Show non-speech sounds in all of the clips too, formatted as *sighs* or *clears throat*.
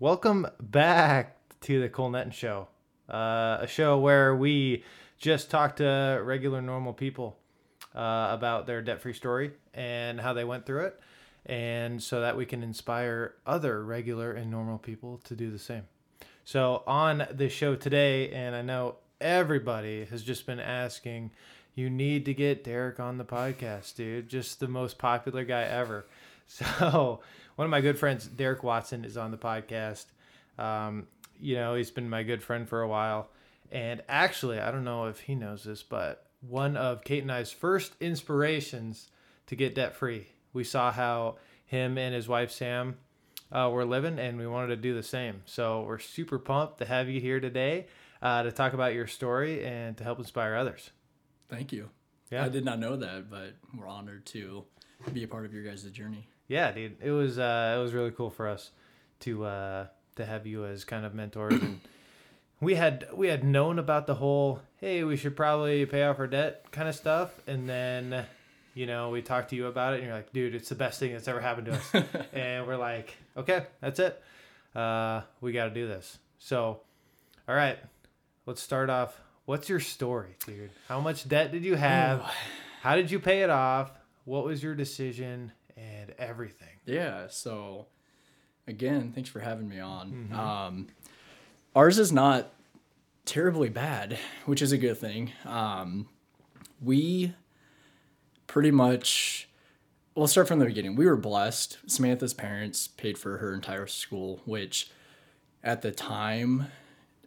Welcome back to the Cole Netten Show, uh, a show where we just talk to regular, normal people uh, about their debt-free story and how they went through it, and so that we can inspire other regular and normal people to do the same. So on the show today, and I know everybody has just been asking, you need to get Derek on the podcast, dude. Just the most popular guy ever. *laughs* So one of my good friends, Derek Watson, is on the podcast. Um, you know, he's been my good friend for a while. And actually, I don't know if he knows this, but one of Kate and I's first inspirations to get debt free. We saw how him and his wife Sam uh, were living, and we wanted to do the same. So we're super pumped to have you here today uh, to talk about your story and to help inspire others. Thank you. Yeah. I did not know that, but we're honored to be a part of your guys' journey. Yeah, dude, it was uh, it was really cool for us to uh, to have you as kind of mentors, and *clears throat* we had we had known about the whole hey we should probably pay off our debt kind of stuff, and then you know we talked to you about it, and you're like, dude, it's the best thing that's ever happened to us, *laughs* and we're like, okay, that's it, uh, we got to do this. So, all right, let's start off. What's your story, dude? How much debt did you have? How did you pay it off? What was your decision? And everything. Yeah. So, again, thanks for having me on. Um, ours is not terribly bad, which is a good thing. Um, we pretty much, we'll start from the beginning. We were blessed. Samantha's parents paid for her entire school, which at the time,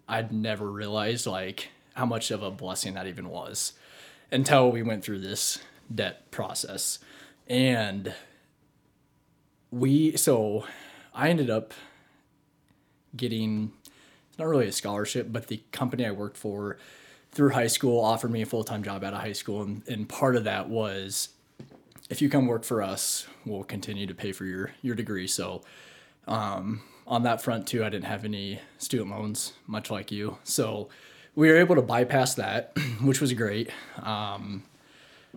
I'd never realized like how much of a blessing that even was until we went through this debt process. And we so I ended up getting it's not really a scholarship, but the company I worked for through high school offered me a full time job out of high school, and, and part of that was if you come work for us, we'll continue to pay for your your degree. So um, on that front too, I didn't have any student loans, much like you. So we were able to bypass that, *clears throat* which was great. Um,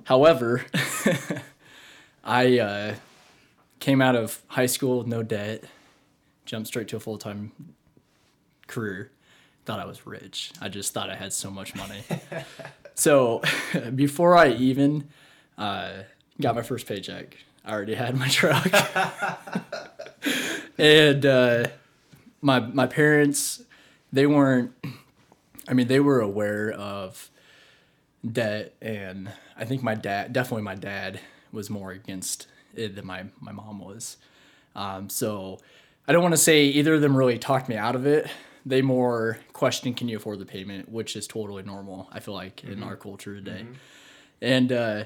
however, *laughs* I uh, came out of high school with no debt, jumped straight to a full time career. Thought I was rich. I just thought I had so much money. *laughs* so *laughs* before I even uh, got my first paycheck, I already had my truck. *laughs* and uh, my my parents, they weren't. I mean, they were aware of debt, and I think my dad, definitely my dad, was more against than my my mom was. Um, so I don't want to say either of them really talked me out of it. They more questioned, "Can you afford the payment?" Which is totally normal. I feel like in our culture today, and uh,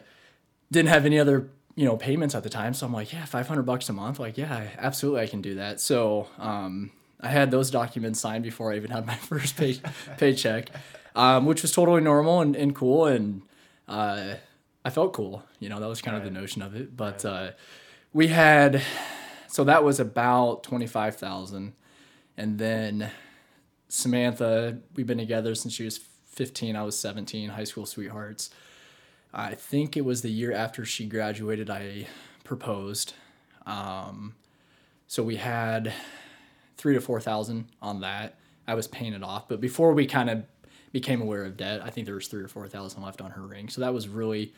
didn't have any other you know payments at the time. So I'm like, yeah, 500 bucks a month. Like, yeah, absolutely, I can do that. So um, I had those documents signed before I even had my *laughs* first pay paycheck, um, which was totally normal and, and cool. And uh, I felt cool. You know, that was kind of the notion of it. But uh, we had, so that was about 25,000. And then Samantha, we've been together since she was 15. I was 17, high school sweethearts. I think it was the year after she graduated, I proposed. Um, so we had three to 4,000 on that. I was paying it off. But before we kind of became aware of debt, I think there was three or 4,000 left on her ring. So that was really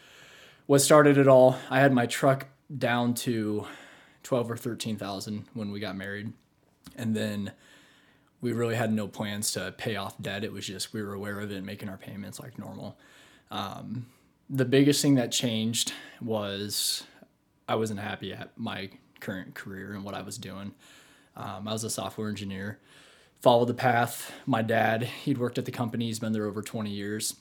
what started it all. I had my truck down to 12 or 13,000 when we got married. And then we really had no plans to pay off debt. It was just we were aware of it making our payments like normal. Um, the biggest thing that changed was I wasn't happy at my current career and what I was doing. Um, I was a software engineer, followed the path. My dad, he'd worked at the company, he's been there over 20 years.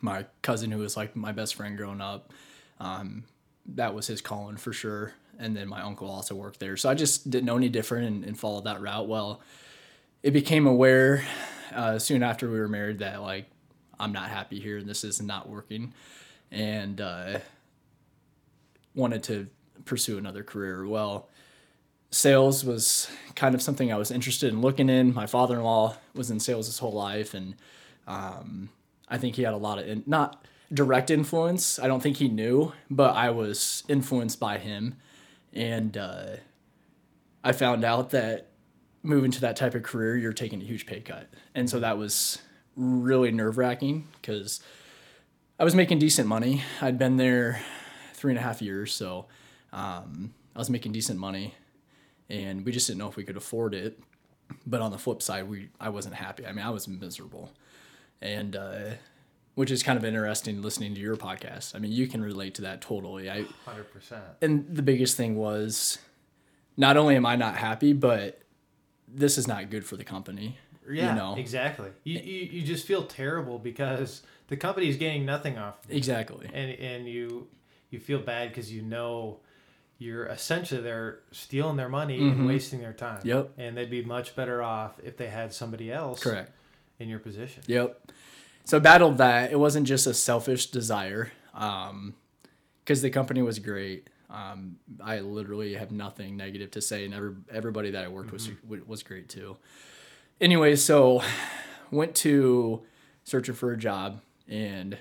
My cousin, who was like my best friend growing up, um, that was his calling for sure. And then my uncle also worked there. So I just didn't know any different and, and followed that route. Well, it became aware uh, soon after we were married that like I'm not happy here and this is not working, and uh, wanted to pursue another career. Well, sales was kind of something I was interested in looking in. My father-in-law was in sales his whole life, and um, I think he had a lot of in, not direct influence. I don't think he knew, but I was influenced by him, and uh, I found out that moving to that type of career, you're taking a huge pay cut. And so that was really nerve wracking because I was making decent money. I'd been there three and a half years, so um, I was making decent money, and we just didn't know if we could afford it. But on the flip side, we I wasn't happy. I mean, I was miserable, and uh, which is kind of interesting listening to your podcast. I mean, you can relate to that totally. I Hundred percent. and the biggest thing was not only am I not happy, but this is not good for the company. Yeah, you know exactly. You, you you just feel terrible because the company is getting nothing off, of exactly. and and you you feel bad because you know you're essentially they're stealing their money and wasting their time. Mm-hmm. Yep. And they'd be much better off if they had somebody else Correct. in your position. Yep. So I battled that. It wasn't just a selfish desire, because the company was great. Um, I literally have nothing negative to say, and every, everybody that I worked Mm-hmm. with was great too. Anyway, so went to searching for a job, and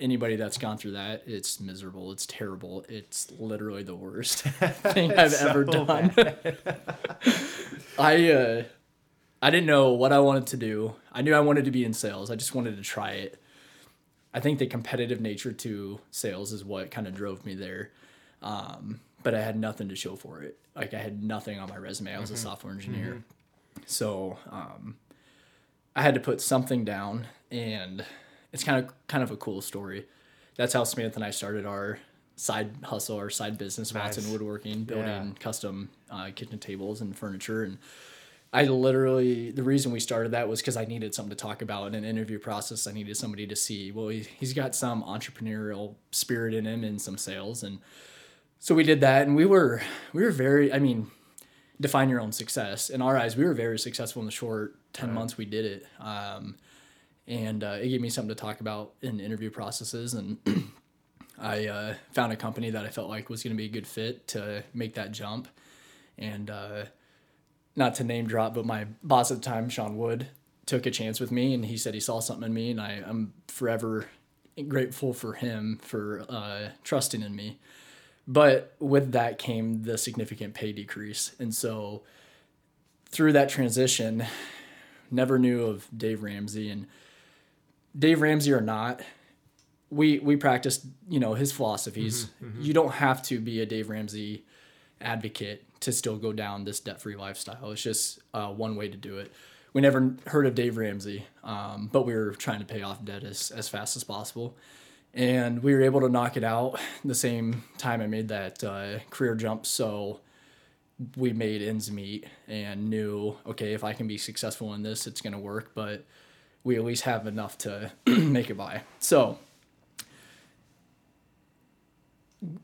anybody that's gone through that, it's miserable. It's terrible. It's literally the worst *laughs* thing I've ever done. *laughs* I uh, I didn't know what I wanted to do. I knew I wanted to be in sales. I just wanted to try it. I think the competitive nature to sales is what kind of drove me there. Um, but I had nothing to show for it. Like I had nothing on my resume. I was a software engineer. So um, I had to put something down, and it's kind of kind of a cool story. That's how Smith and I started our side hustle, our side business, Watson Nice. Woodworking, building Yeah. custom uh, kitchen tables and furniture. And I literally, the reason we started that was because I needed something to talk about in an interview process. I needed somebody to see, well, he, he's got some entrepreneurial spirit in him and some sales. And so we did that. And we were, we were very, I mean, define your own success. In our eyes, we were very successful in the short 10 months we did it. Um, and uh, it gave me something to talk about in interview processes. And *clears throat* I uh, found a company that I felt like was going to be a good fit to make that jump. And uh, not to name drop, but my boss at the time, Sean Wood, took a chance with me and he said he saw something in me. And I, I'm forever grateful for him for uh, trusting in me. But with that came the significant pay decrease. And so through that transition, never knew of Dave Ramsey and Dave Ramsey or not, we we practiced, you know, his philosophies. You don't have to be a Dave Ramsey advocate to still go down this debt-free lifestyle. It's just uh, one way to do it. We never heard of Dave Ramsey, um, but we were trying to pay off debt as, as fast as possible. And we were able to knock it out the same time I made that uh, career jump. So we made ends meet and knew, okay, if I can be successful in this, it's going to work. But we at least have enough to *clears throat* make it by. So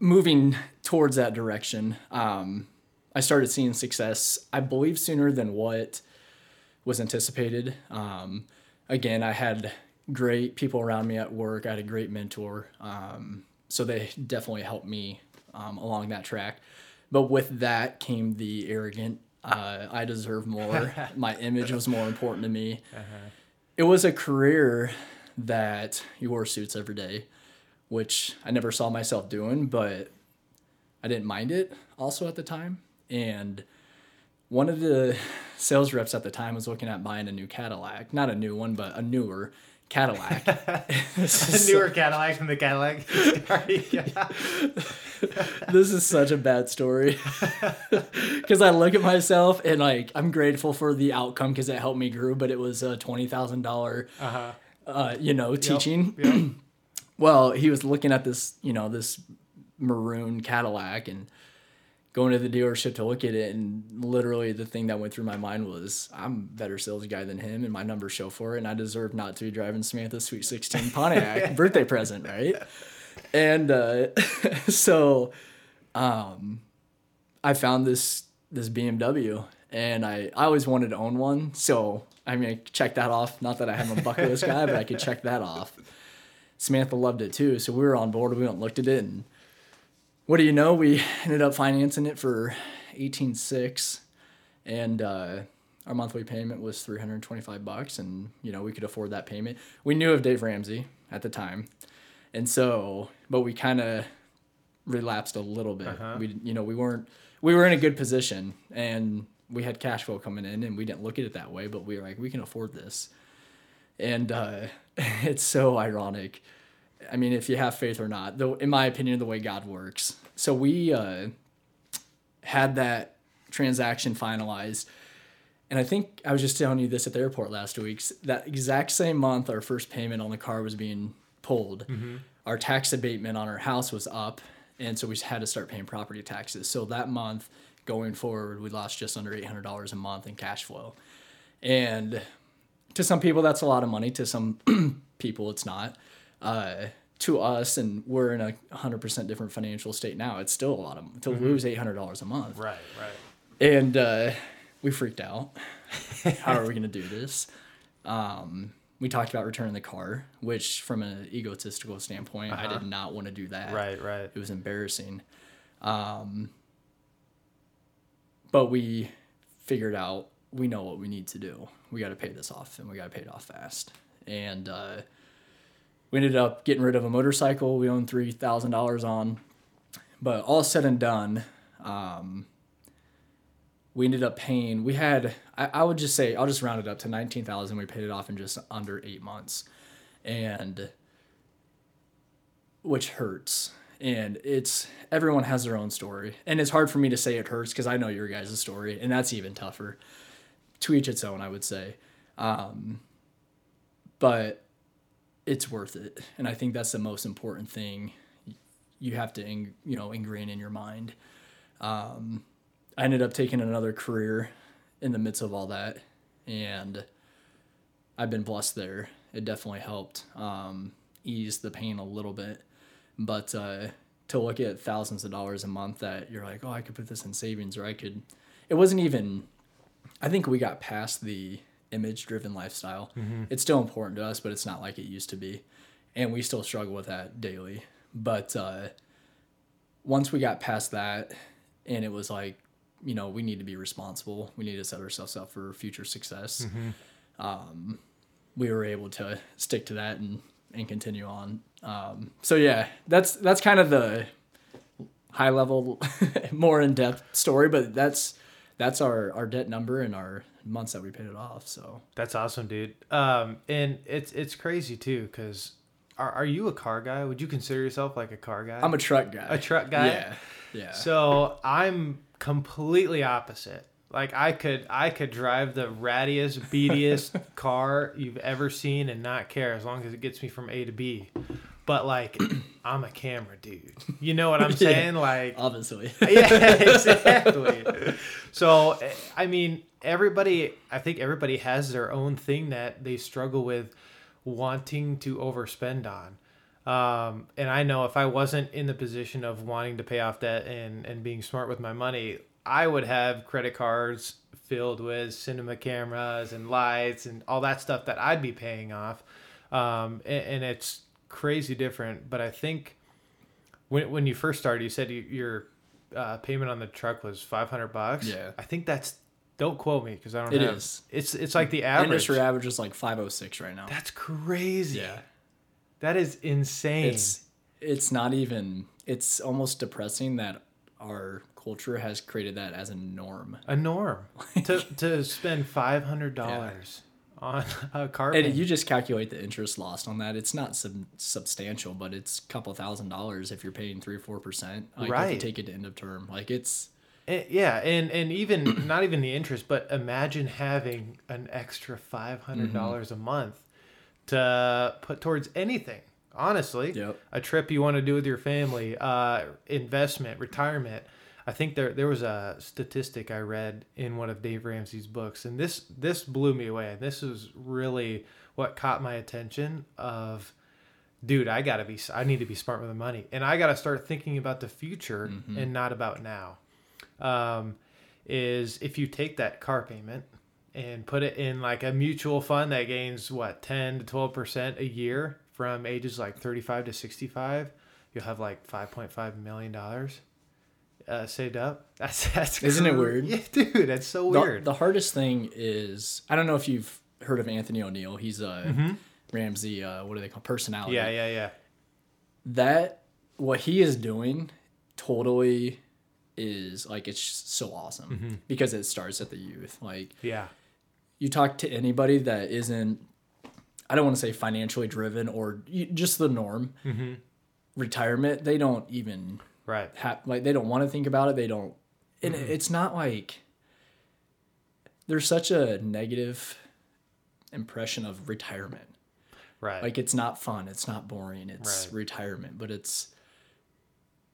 moving towards that direction, um, I started seeing success, I believe, sooner than what was anticipated. Um, again, I had great people around me at work. I had a great mentor. Um, so they definitely helped me um, along that track. But with that came the arrogant, uh, I deserve more. *laughs* My image was more important to me. It was a career that you wore suits every day, which I never saw myself doing, but I didn't mind it also at the time. And one of the sales reps at the time was looking at buying a new Cadillac, not a new one, but a newer Cadillac. *laughs* The newer Cadillac from the Cadillac. *laughs* this is such a bad story *laughs* because I look at myself and like I'm grateful for the outcome because it helped me grow, but it was a twenty thousand dollar, Uh-huh. uh, you know, teaching. Yep. *clears throat* Well, he was looking at this, you know, this maroon Cadillac and going to the dealership to look at it. And literally, the thing that went through my mind was, I'm a better sales guy than him, and my numbers show for it. And I deserve not to be driving Samantha's Sweet 16 Pontiac *laughs* birthday present, right? And uh, *laughs* so um, I found this this BMW, and I, I always wanted to own one. So, I mean, I checked that off. Not that I am a bucket list guy, but I could check that off. Samantha loved it too, so we were on board. We went and looked at it, and what do you know? We *laughs* ended up financing it for eighteen six, and uh, our monthly payment was three hundred twenty five bucks, and you know we could afford that payment. We knew of Dave Ramsey at the time, and so, but we kind of relapsed a little bit. Uh-huh. We, you know, we weren't we were in a good position, and we had cash flow coming in and we didn't look at it that way, but we were like, we can afford this. And uh, *laughs* it's so ironic. I mean, if you have faith or not, though, in my opinion, the way God works. So we uh, had that transaction finalized. And I think I was just telling you this at the airport last week. That exact same month, our first payment on the car was being pulled. Our tax abatement on our house was up. And so we had to start paying property taxes. So that month, going forward, we lost just under $800 a month in cash flow. And to some people, that's a lot of money. To some *clears throat* people, it's not. Uh, to us, and we're in a 100% different financial state now, it's still a lot of to lose $800 a month. Right, right. And uh, we freaked out. *laughs* How are we going to do this? Um, we talked about returning the car, which, from an egotistical standpoint, I did not want to do that. Right, right. It was embarrassing. Um, but we figured out we know what we need to do. We got to pay this off, and we got to pay it off fast. And uh, we ended up getting rid of a motorcycle we owned three thousand dollars on. But all said and done, um, we ended up paying. We had I, I would just say I'll just round it up to nineteen thousand. We paid it off in just under eight months, and which hurts. And it's everyone has their own story, and it's hard for me to say it hurts because I know your guys' story, and that's even tougher. To each its own, I would say, um, but it's worth it, and I think that's the most important thing you have to you know ingrain in your mind. Um, I ended up taking another career in the midst of all that, and I've been blessed there. It definitely helped um, ease the pain a little bit, but uh, to look at thousands of dollars a month that you're like, oh, I could put this in savings, or I could. It wasn't even. I think we got past the image-driven lifestyle. It's still important to us, but it's not like it used to be, and we still struggle with that daily. But uh, once we got past that, and it was like, you know, we need to be responsible. We need to set ourselves up for future success. Um, we were able to stick to that and and continue on. Um, so yeah, that's that's kind of the high level, *laughs* more in depth story. But that's that's our our debt number and our months that we paid it off. So That's awesome, dude. Um, and it's it's crazy too, because are are you a car guy? Would you consider yourself like a car guy? I'm a truck guy. A truck guy? Yeah, yeah. So I'm completely opposite. Like I could I could drive the rattiest, beatiest *laughs* car you've ever seen and not care as long as it gets me from A to B. But like *clears throat* I'm a camera dude. You know what *laughs* I'm saying? Like Obviously. *laughs* yeah, *laughs* exactly. So, I mean, everybody, I think everybody has their own thing that they struggle with wanting to overspend on. Um, and I know if I wasn't in the position of wanting to pay off debt and, and being smart with my money, I would have credit cards filled with cinema cameras and lights and all that stuff that I'd be paying off. Um, and, and it's crazy different. But I think when, when you first started, you said you, your uh, payment on the truck was 500 bucks. Yeah. I think that's, don't quote me because I don't It have, is. It's, it's like the average. Industry average is like 506 right now. That's crazy. yeah. That is insane. It's it's not even it's almost depressing that our culture has created that as a norm. a norm *laughs* to, to spend $500 on *laughs* a car And you just calculate the interest lost on that. It's not sub- substantial, but it's a couple thousand dollars if you're paying three or four percent. Like if Right. you take it to end of term, like it's Eh, yeah, and and even *clears throat* not even the interest, but imagine having an extra five hundred dollars Mm-hmm. a month to put towards anything. Honestly, Yep. a trip you want to do with your family, uh, investment, retirement. I think there there was a statistic I read in one of Dave Ramsey's books, and this this blew me away. And this is really what caught my attention. Of dude, I gotta be, I need to be smart with the money, and I gotta start thinking about the future and not about now um, is if you take that car payment and put it in like a mutual fund that gains what 10 to 12 percent a year from ages like 35 to 65 you'll have like 5.5 million dollars uh, saved up *laughs* that's that's Isn't it weird? yeah dude that's so the, weird the hardest thing is I don't know if you've heard of Anthony ONeal. He's a Ramsey. Uh, what do they call personality? Mm-hmm. yeah yeah yeah that what he is doing totally is like it's so awesome because it starts at the youth. Like Yeah. you talk to anybody that isn't i don't want to say financially driven or just the norm retirement they don't even Right. have like they don't want to think about it they don't and it's not like there's such a negative impression of retirement Right. like it's not fun it's not boring it's Right. retirement but it's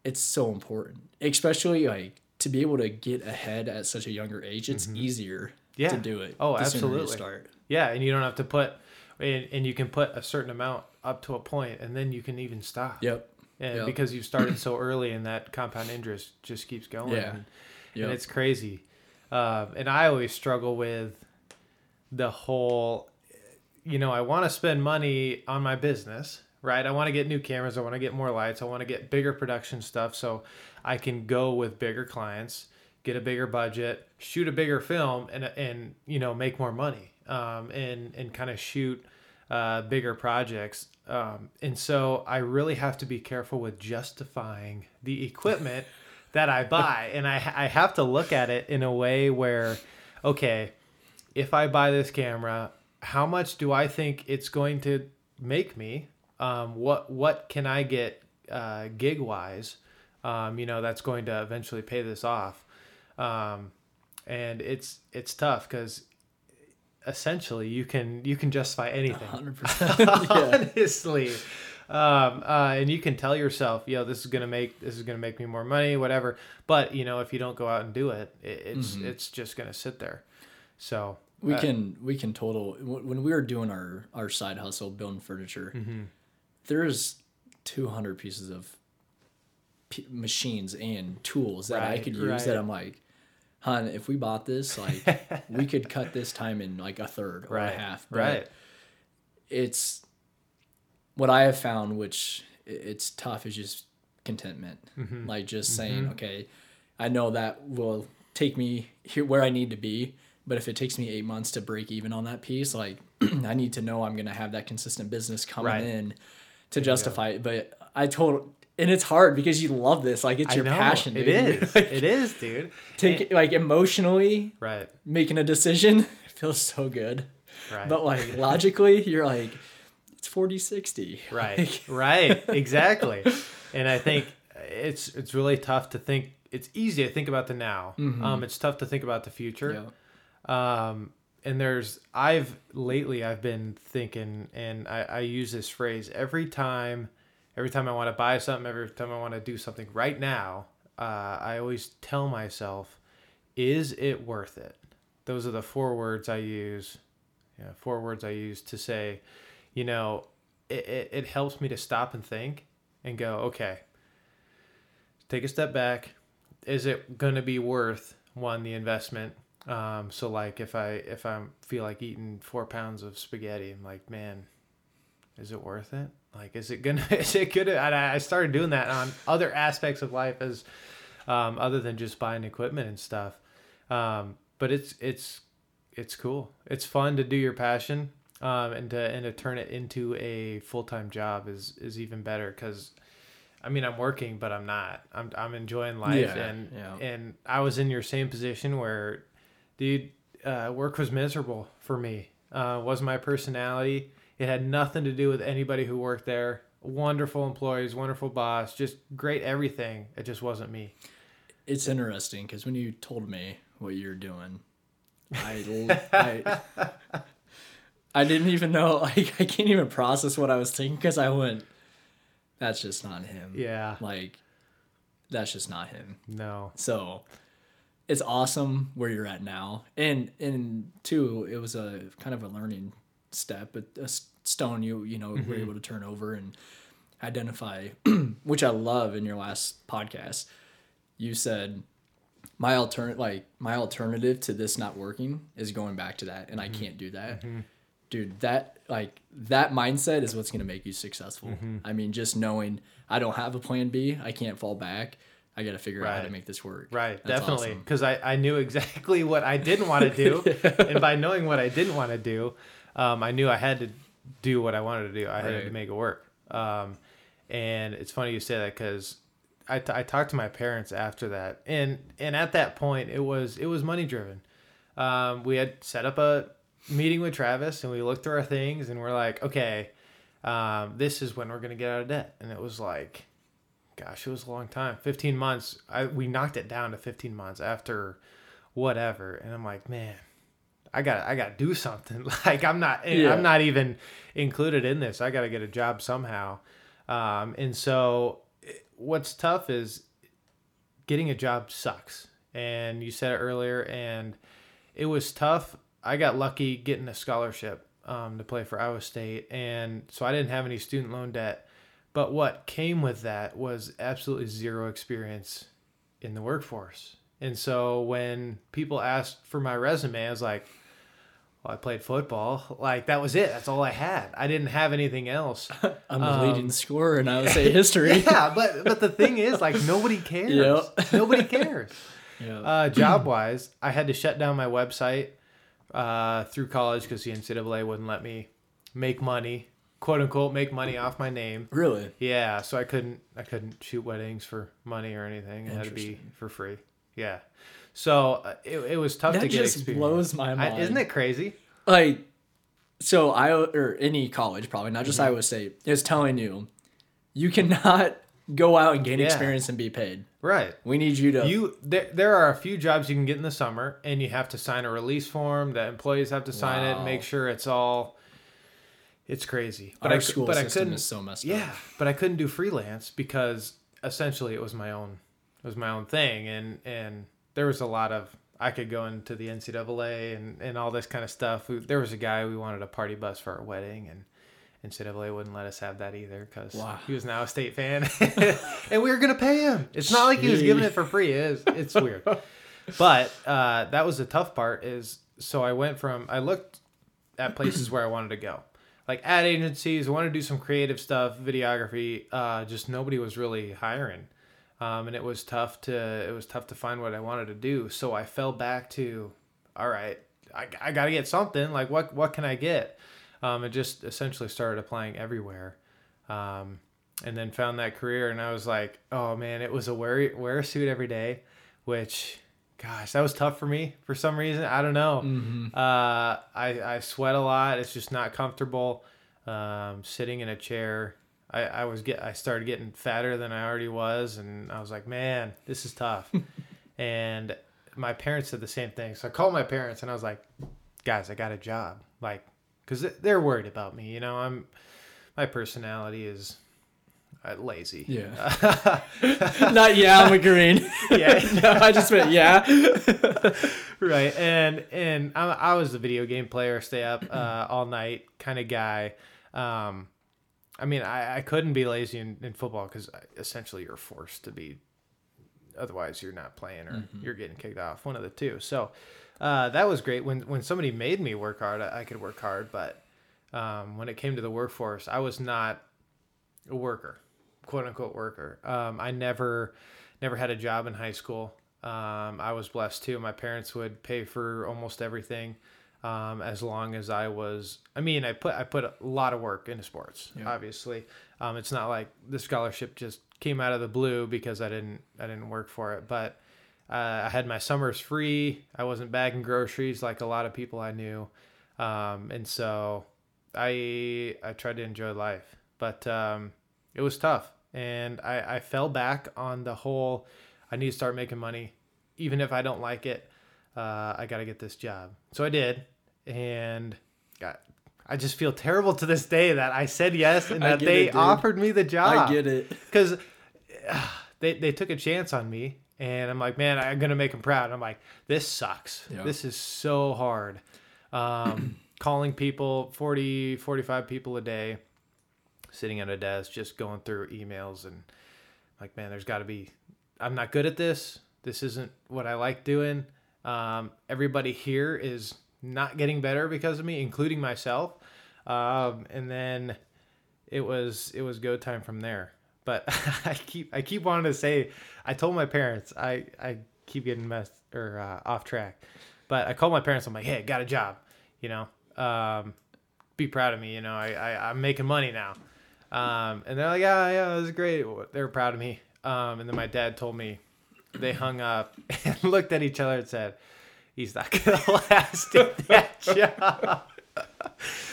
it's so important especially like to be able to get ahead at such a younger age it's easier Mm-hmm. Yeah. to do it Oh, the sooner you absolutely. start yeah, and you don't have to put, and, and you can put a certain amount up to a point, and then you can even stop. yep And because you started so early, and that compound interest just keeps going. Yeah. And, Yep. and it's crazy. Um, and I always struggle with the whole, you know, I want to spend money on my business, right? I want to get new cameras. I want to get more lights. I want to get bigger production stuff so I can go with bigger clients, get a bigger budget, shoot a bigger film, and and you know make more money, um, and and kind of shoot uh, bigger projects. Um, and so I really have to be careful with justifying the equipment *laughs* that I buy, and I I have to look at it in a way where, okay, if I buy this camera, how much do I think it's going to make me? Um, what what can I get uh, gig wise? Um, you know, that's going to eventually pay this off. Um, and it's it's tough because essentially you can you can justify anything. 100% *laughs* *laughs* yeah honestly. Um, uh, and you can tell yourself, yo, this is gonna make this is gonna make me more money, whatever. But you know, if you don't go out and do it, it it's it's just gonna sit there. So we uh, can we can total when we were doing our our side hustle building furniture Mm-hmm. there's 200 pieces of p- machines and tools that i could use right. that i'm like hun if we bought this like *laughs* we could cut this time in like a third or right, a half but right, it's what i have found which it's tough is just contentment. Mm-hmm. like just saying okay i know that will take me *laughs* here where i need to be but if it takes me eight months to break even on that piece like *clears throat* i need to know i'm going to have that consistent business coming Right. in to justify it. But i told and it's hard because you love this like it's your know passion it dude. is, *laughs* it is, dude. take like emotionally Right, making a decision *laughs* it feels so good right, but like logically you're like it's 40 60 right, Like, right, *laughs* exactly. And I think it's it's really tough to think. It's easy to think about the now. Um, it's tough to think about the future. yeah. um and there's i've lately i've been thinking and i, I use this phrase every time every time i want to buy something every time i want to do something right now uh, i always tell myself is it worth it? Those are the four words i use four words i use to say you know it, it, it helps me to stop and think and go okay take a step back. Is it going to be worth one the investment? Um, so like if I if I feel like eating four pounds of spaghetti, I'm like, man, is it worth it? Like, is it gonna *laughs* is it gonna? And I started doing that on other aspects of life as um, other than just buying equipment and stuff. Um, but it's it's it's cool. It's fun to do your passion um, and to and to turn it into a full time job is is even better because. I mean, I'm working, but I'm not. I'm I'm enjoying life, Yeah, and yeah. and I was in your same position where dude uh, work was miserable for me uh, was my personality it had nothing to do with anybody who worked there wonderful employees wonderful boss just great everything it just wasn't me it's interesting because when you told me what you're doing, *laughs* I I didn't even know. *laughs* Like, I can't even process what I was thinking because I went, "That's just not him." yeah Like, that's just not him. no So, it's awesome where you're at now, and and two, it was a kind of a learning step, a stone you you know were mm-hmm. able to turn over and identify, *clears throat* which I love in your last podcast. You said my alternate like my alternative to this not working is going back to that, and I mm-hmm. can't do that. Mm-hmm. Dude, that like that mindset is what's gonna make you successful. I mean, just knowing I don't have a plan B, I can't fall back. I got to figure out how to make this work. right That's definitely awesome. because I, I knew *laughs* exactly what i didn't want to do *laughs* and by knowing what i didn't want to do um, i knew i had to do what i wanted to do. I had to make it work. Um, and it's funny you say that because I, t- I talked to my parents after that, and and at that point, it was it was money driven. Um, we had set up a meeting with Travis, and we looked through our things, and we're like, okay, um, this is when we're gonna get out of debt, and it was like, gosh, it was a long time, fifteen months. I we knocked it down to fifteen months after whatever, and I'm like, man, I got I got to do something. *laughs* Like I'm not Yeah. I'm not even included in this. I got to get a job somehow. Um, and so what's tough is getting a job sucks. And you said it earlier and it was tough. I got lucky getting a scholarship um, to play for Iowa State and so I didn't have any student loan debt. But what came with that was absolutely zero experience in the workforce. And so when people asked for my resume, I was like, well, I played football. Like that was it. That's all I had. I didn't have anything else. *laughs* I'm the leading scorer in Iowa State history. Um, yeah, but but the thing is, like nobody *laughs* cares. Yep. Nobody cares. *laughs* Yeah. Uh, job wise, I had to shut down my website uh, through college because the NCAA wouldn't let me make money, quote unquote, make money off my name. really? Yeah, so I couldn't I couldn't shoot weddings for money or anything. It had to be for free. Yeah, so uh, it, it was tough That to get just experience. blows my I- mind. isn't it crazy? Like, so Iowa or any college, probably not Mm-hmm. just Iowa State, is telling you you cannot go out and gain Yeah. experience and be paid. Right. We need you to. You there, there are a few jobs you can get in the summer, and you have to sign a release form. The employees have to sign it and make sure it's all. It's crazy, but our I school but I system couldn't. is so messed up. yeah, up. but I couldn't do freelance because essentially it was my own, it was my own thing, and and there was a lot of I could go into the NCAA and and all this kind of stuff. We, there was a guy we wanted a party bus for our wedding, and NCAA wouldn't let us have that either because Wow. he was now a state fan, *laughs* *laughs* and we were gonna pay him. It's not like he was giving it for free. It is, it's weird, but uh, that was the tough part. Is so I went from I looked at places where I wanted to go, like ad agencies. I wanted to do some creative stuff, videography. Uh, just nobody was really hiring, um, and it was tough to it was tough to find what I wanted to do. So I fell back to, all right, I, I got to get something. Like what what can I get? Um, and just essentially started applying everywhere. Um, and then found that career, and I was like, oh man, it was a wear wear a suit every day, which. Gosh, that was tough for me for some reason. I don't know. Mm-hmm. Uh, I, I sweat a lot. It's just not comfortable. Um, sitting in a chair. I, I was get I started getting fatter than I already was, and I was like, man, this is tough. *laughs* and my parents said the same thing. So I called my parents, and I was like, guys, I got a job. Like, because they're worried about me. You know, I'm my personality is uh, lazy. Yeah. *laughs* Not yeah, I'm agreeing. *laughs* Yeah. no, I just meant yeah. right and and I, I was a video game player stay up *clears throat* uh, all night kind of guy um i mean i, I couldn't be lazy in, in football because essentially you're forced to be otherwise you're not playing or you're getting kicked off one of the two. So uh, that was great. When when somebody made me work hard i, I could work hard but um, when it came to the workforce i was not a worker quote unquote worker. Um, i never never had a job in high school. Um, i was blessed too. My parents would pay for almost everything um, as long as i was i mean i put i put a lot of work into sports Yeah. obviously. Um, it's not like the scholarship just came out of the blue because i didn't i didn't work for it. But uh, i had my summers free. I wasn't bagging groceries like a lot of people i knew. Um, and so i i tried to enjoy life. But um, it was tough. And I, I fell back on the whole i need to start making money even if i don't like it uh, i got to get this job. So i did and got i just feel terrible to this day that i said yes and *laughs* that they it, offered me the job. I get it. *laughs* because *sighs* they, they took a chance on me and i'm like man i'm gonna make them proud. And i'm like this sucks. Yeah. this is so hard. Um, *clears throat* calling people 40 45 people a day sitting at a desk just going through emails and like man there's got to be i'm not good at this. This isn't what i like doing um, everybody here is not getting better because of me including myself. Um, and then it was it was go time from there. But *laughs* i keep i keep wanting to say i told my parents i i keep getting messed or uh, off track. But i called my parents i'm like hey got a job you know? Um, be proud of me you know? I, I i'm making money now. Um, and they're like yeah yeah that's great. They were proud of me. Um, and then my dad told me they hung up *laughs* and looked at each other and said, "He's not gonna *laughs* last in that *laughs* job."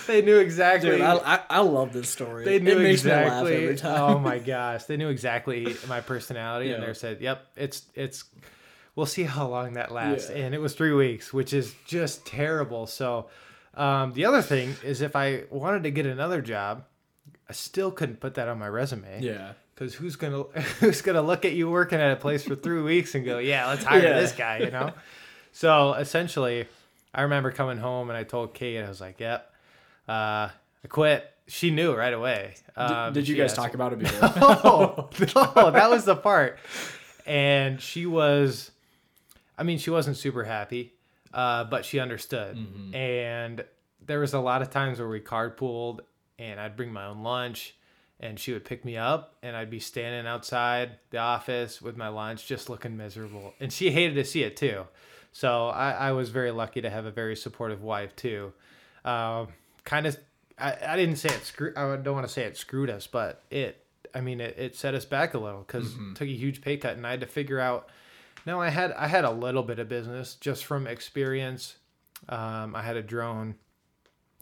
they knew exactly. Dude, I, I, I love this story. they knew it makes exactly. me laugh every time. Oh my gosh, they knew exactly my personality, and Yeah. they said, "Yep, it's it's." We'll see how long that lasts, Yeah. and it was three weeks, which is just terrible. So, um, the other thing is, if I wanted to get another job, I still couldn't put that on my resume. yeah. Because who's gonna *laughs* who's gonna look at you working at a place for three weeks and go, yeah, let's hire Yeah. this guy, you know? so essentially, I remember coming home and I told Kate, I was like, yep, uh, I quit. She knew right away. Um, Did you guys asked- talk about it before? *laughs* no, no, that was the part. And she was, I mean, she wasn't super happy, uh, but she understood. And there was a lot of times where we card carpooled, and I'd bring my own lunch, and she would pick me up, and I'd be standing outside the office with my lunch, just looking miserable. And she hated to see it too. So I, I was very lucky to have a very supportive wife too. Um, kind of, I, I didn't say it screw. I don't want to say it screwed us, but it. I mean, it, it set us back a little because took a huge pay cut, and I had to figure out. No, I had I had a little bit of business just from experience. Um, I had a drone,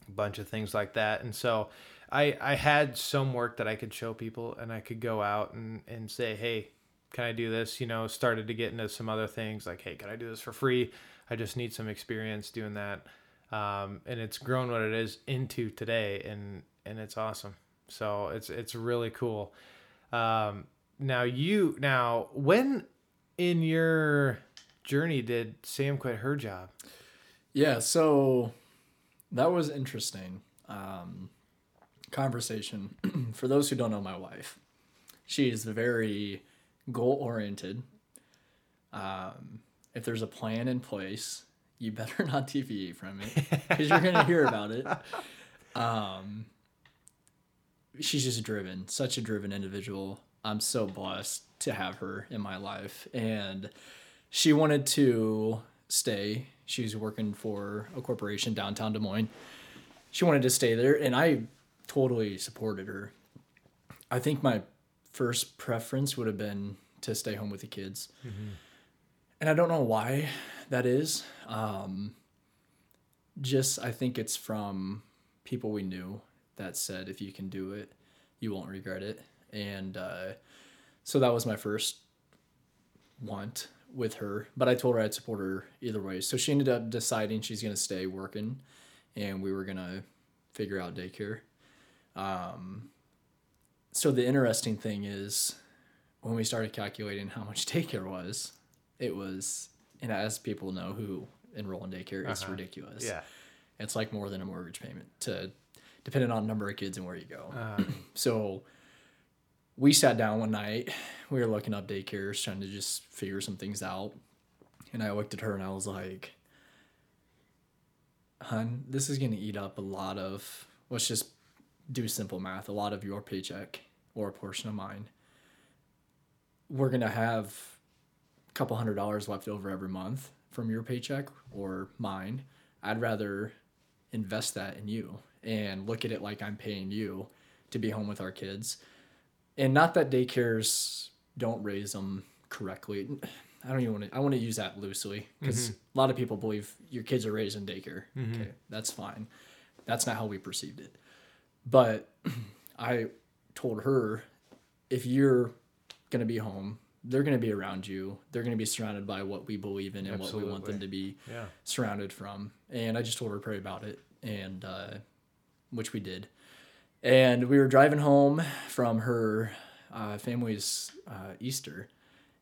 a bunch of things like that, and so I I had some work that I could show people, and I could go out and and say, hey, can I do this? You know, started to get into some other things like, hey, can I do this for free? I just need some experience doing that, um, and it's grown what it is into today, and and it's awesome. So it's it's really cool. Um, now you now when in your journey did Sam quit her job? Yeah, so that was interesting. Um, conversation. *clears throat* For those who don't know my wife, she is very goal oriented. Um, if there's a plan in place, you better *laughs* not deviate from it because you're going to hear about it. *laughs* Um, she's just driven, such a driven individual. I'm so blessed to have her in my life. And she wanted to stay. She's working for a corporation downtown Des Moines. She wanted to stay there, and I totally supported her. I think my first preference would have been to stay home with the kids. And I don't know why that is. Um, just, I think it's from people we knew that said, if you can do it, you won't regret it. And uh, so that was my first want with her, but I told her I'd support her either way. So she ended up deciding she's going to stay working and we were going to figure out daycare. Um, so the interesting thing is when we started calculating how much *laughs* daycare was, it was, and as people know who enroll in daycare, it's Uh-huh. ridiculous. Yeah. It's like more than a mortgage payment to depending on number of kids and where you go. Uh, *clears throat* So we sat down one night. We were looking up daycares, trying to just figure some things out. And I looked at her and I was like, "Hun, this is gonna eat up a lot of. Let's just do simple math. A lot of your paycheck or a portion of mine. We're gonna have a couple hundred dollars left over every month from your paycheck or mine. I'd rather invest that in you and look at it like I'm paying you to be home with our kids. And not that daycares don't raise them correctly. I don't even want to. I want to use that loosely because mm-hmm. a lot of people believe your kids are raised in daycare. Mm-hmm. Okay, that's fine. That's not how we perceived it. But *clears throat* I told her, if you're gonna be home, they're gonna be around you. They're gonna be surrounded by what we believe in and what we want them to be yeah. surrounded from. And I just told her to pray about it, and uh, which we did. And we were driving home from her uh, family's uh, Easter,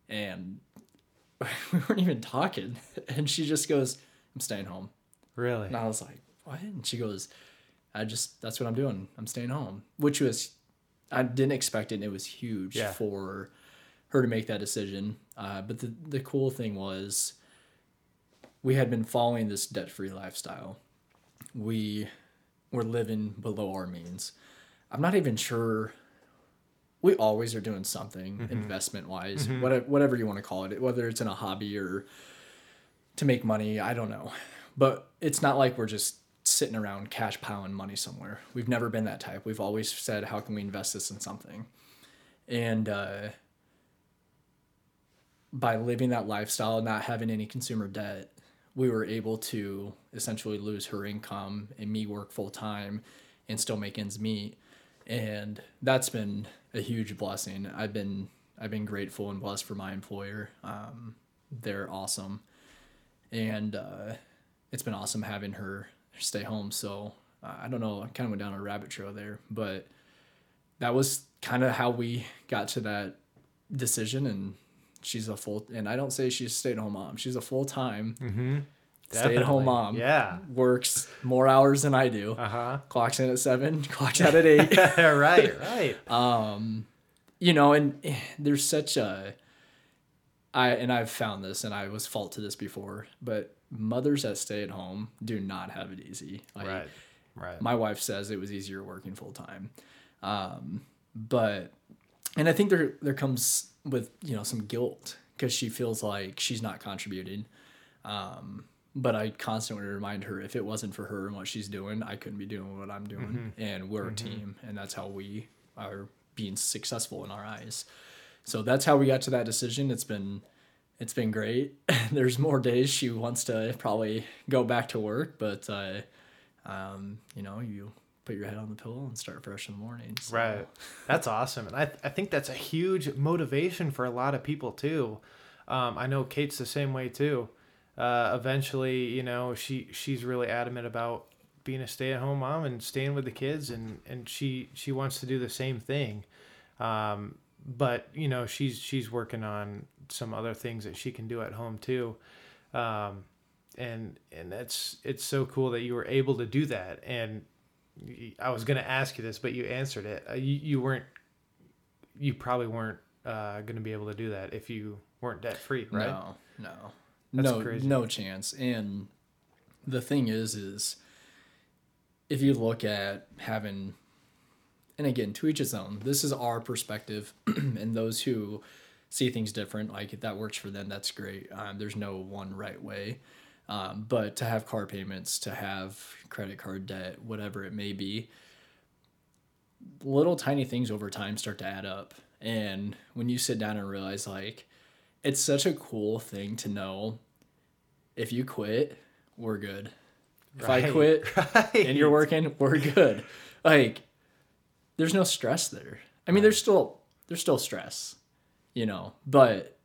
and *laughs* we weren't even talking. *laughs* And she just goes, "I'm staying home." Really? And I was like, "What?" And she goes, "I just that's what I'm doing. I'm staying home," which was I didn't expect it. and It was huge Yeah. for her to make that decision. Uh, but the the cool thing was, we had been following this debt free lifestyle. We were living below our means. I'm not even sure. We always are doing something investment wise, whatever, whatever you want to call it, whether it's in a hobby or to make money. I don't know. But it's not like we're just sitting around cash piling money somewhere. We've never been that type. We've always said, how can we invest this in something? And uh, by living that lifestyle not having any consumer debt, we were able to essentially lose her income and me work full time and still make ends meet. And that's been a huge blessing. I've been I've been grateful and blessed for my employer. Um, they're awesome, and uh, it's been awesome having her stay home. So uh, I don't know, I kind of went down a rabbit trail there, but that was kind of how we got to that decision. And she's a full, and I don't say she's a stay at home mom. She's a full time Mm-hmm. stay at home mom. Yeah. Works more hours than I do. Uh huh. Clocks in at seven, *laughs* clocks out at eight. *laughs* right. Right. *laughs* um you know and eh, there's such a i and i've found this and i was fault to this before but mothers that stay at home do not have it easy like right. Right. my wife says it was easier working full time um but and i think there there comes with you know some guilt because she feels like she's not contributing um but I constantly remind her if it wasn't for her and what she's doing, I couldn't be doing what I'm doing. And we're a team, and that's how we are being successful in our eyes. So that's how we got to that decision. It's been it's been great. *laughs* There's more days she wants to probably go back to work, but uh, um, you know, you put your head on the pillow and start fresh in the morning. So, Right. That's awesome. And I, I think that's a huge motivation for a lot of people too. Um, I know Kate's the same way too. Uh, eventually, you know, she she's really adamant about being a stay-at-home mom and staying with the kids and and she she wants to do the same thing. Um, but, you know, she's she's working on some other things that she can do at home too. Um, and and that's it's so cool that you were able to do that and i was gonna ask you this, but you answered it. Uh, you, you weren't. You probably weren't uh, gonna be able to do that if you weren't debt free, right? No, no, That's no, crazy. no chance. And the thing is, is if you look at having, and again, to each his own. This is our perspective, *clears throat* and those who see things different, like if that works for them, that's great. Um, there's no one right way. Um, but to have car payments, to have credit card debt, whatever it may be, little tiny things over time start to add up. And when you sit down and realize, like, it's such a cool thing to know if you quit, we're good. If I quit *laughs* right. and you're working, we're good. Like, there's no stress there. I mean, there's still there's still stress, you know, but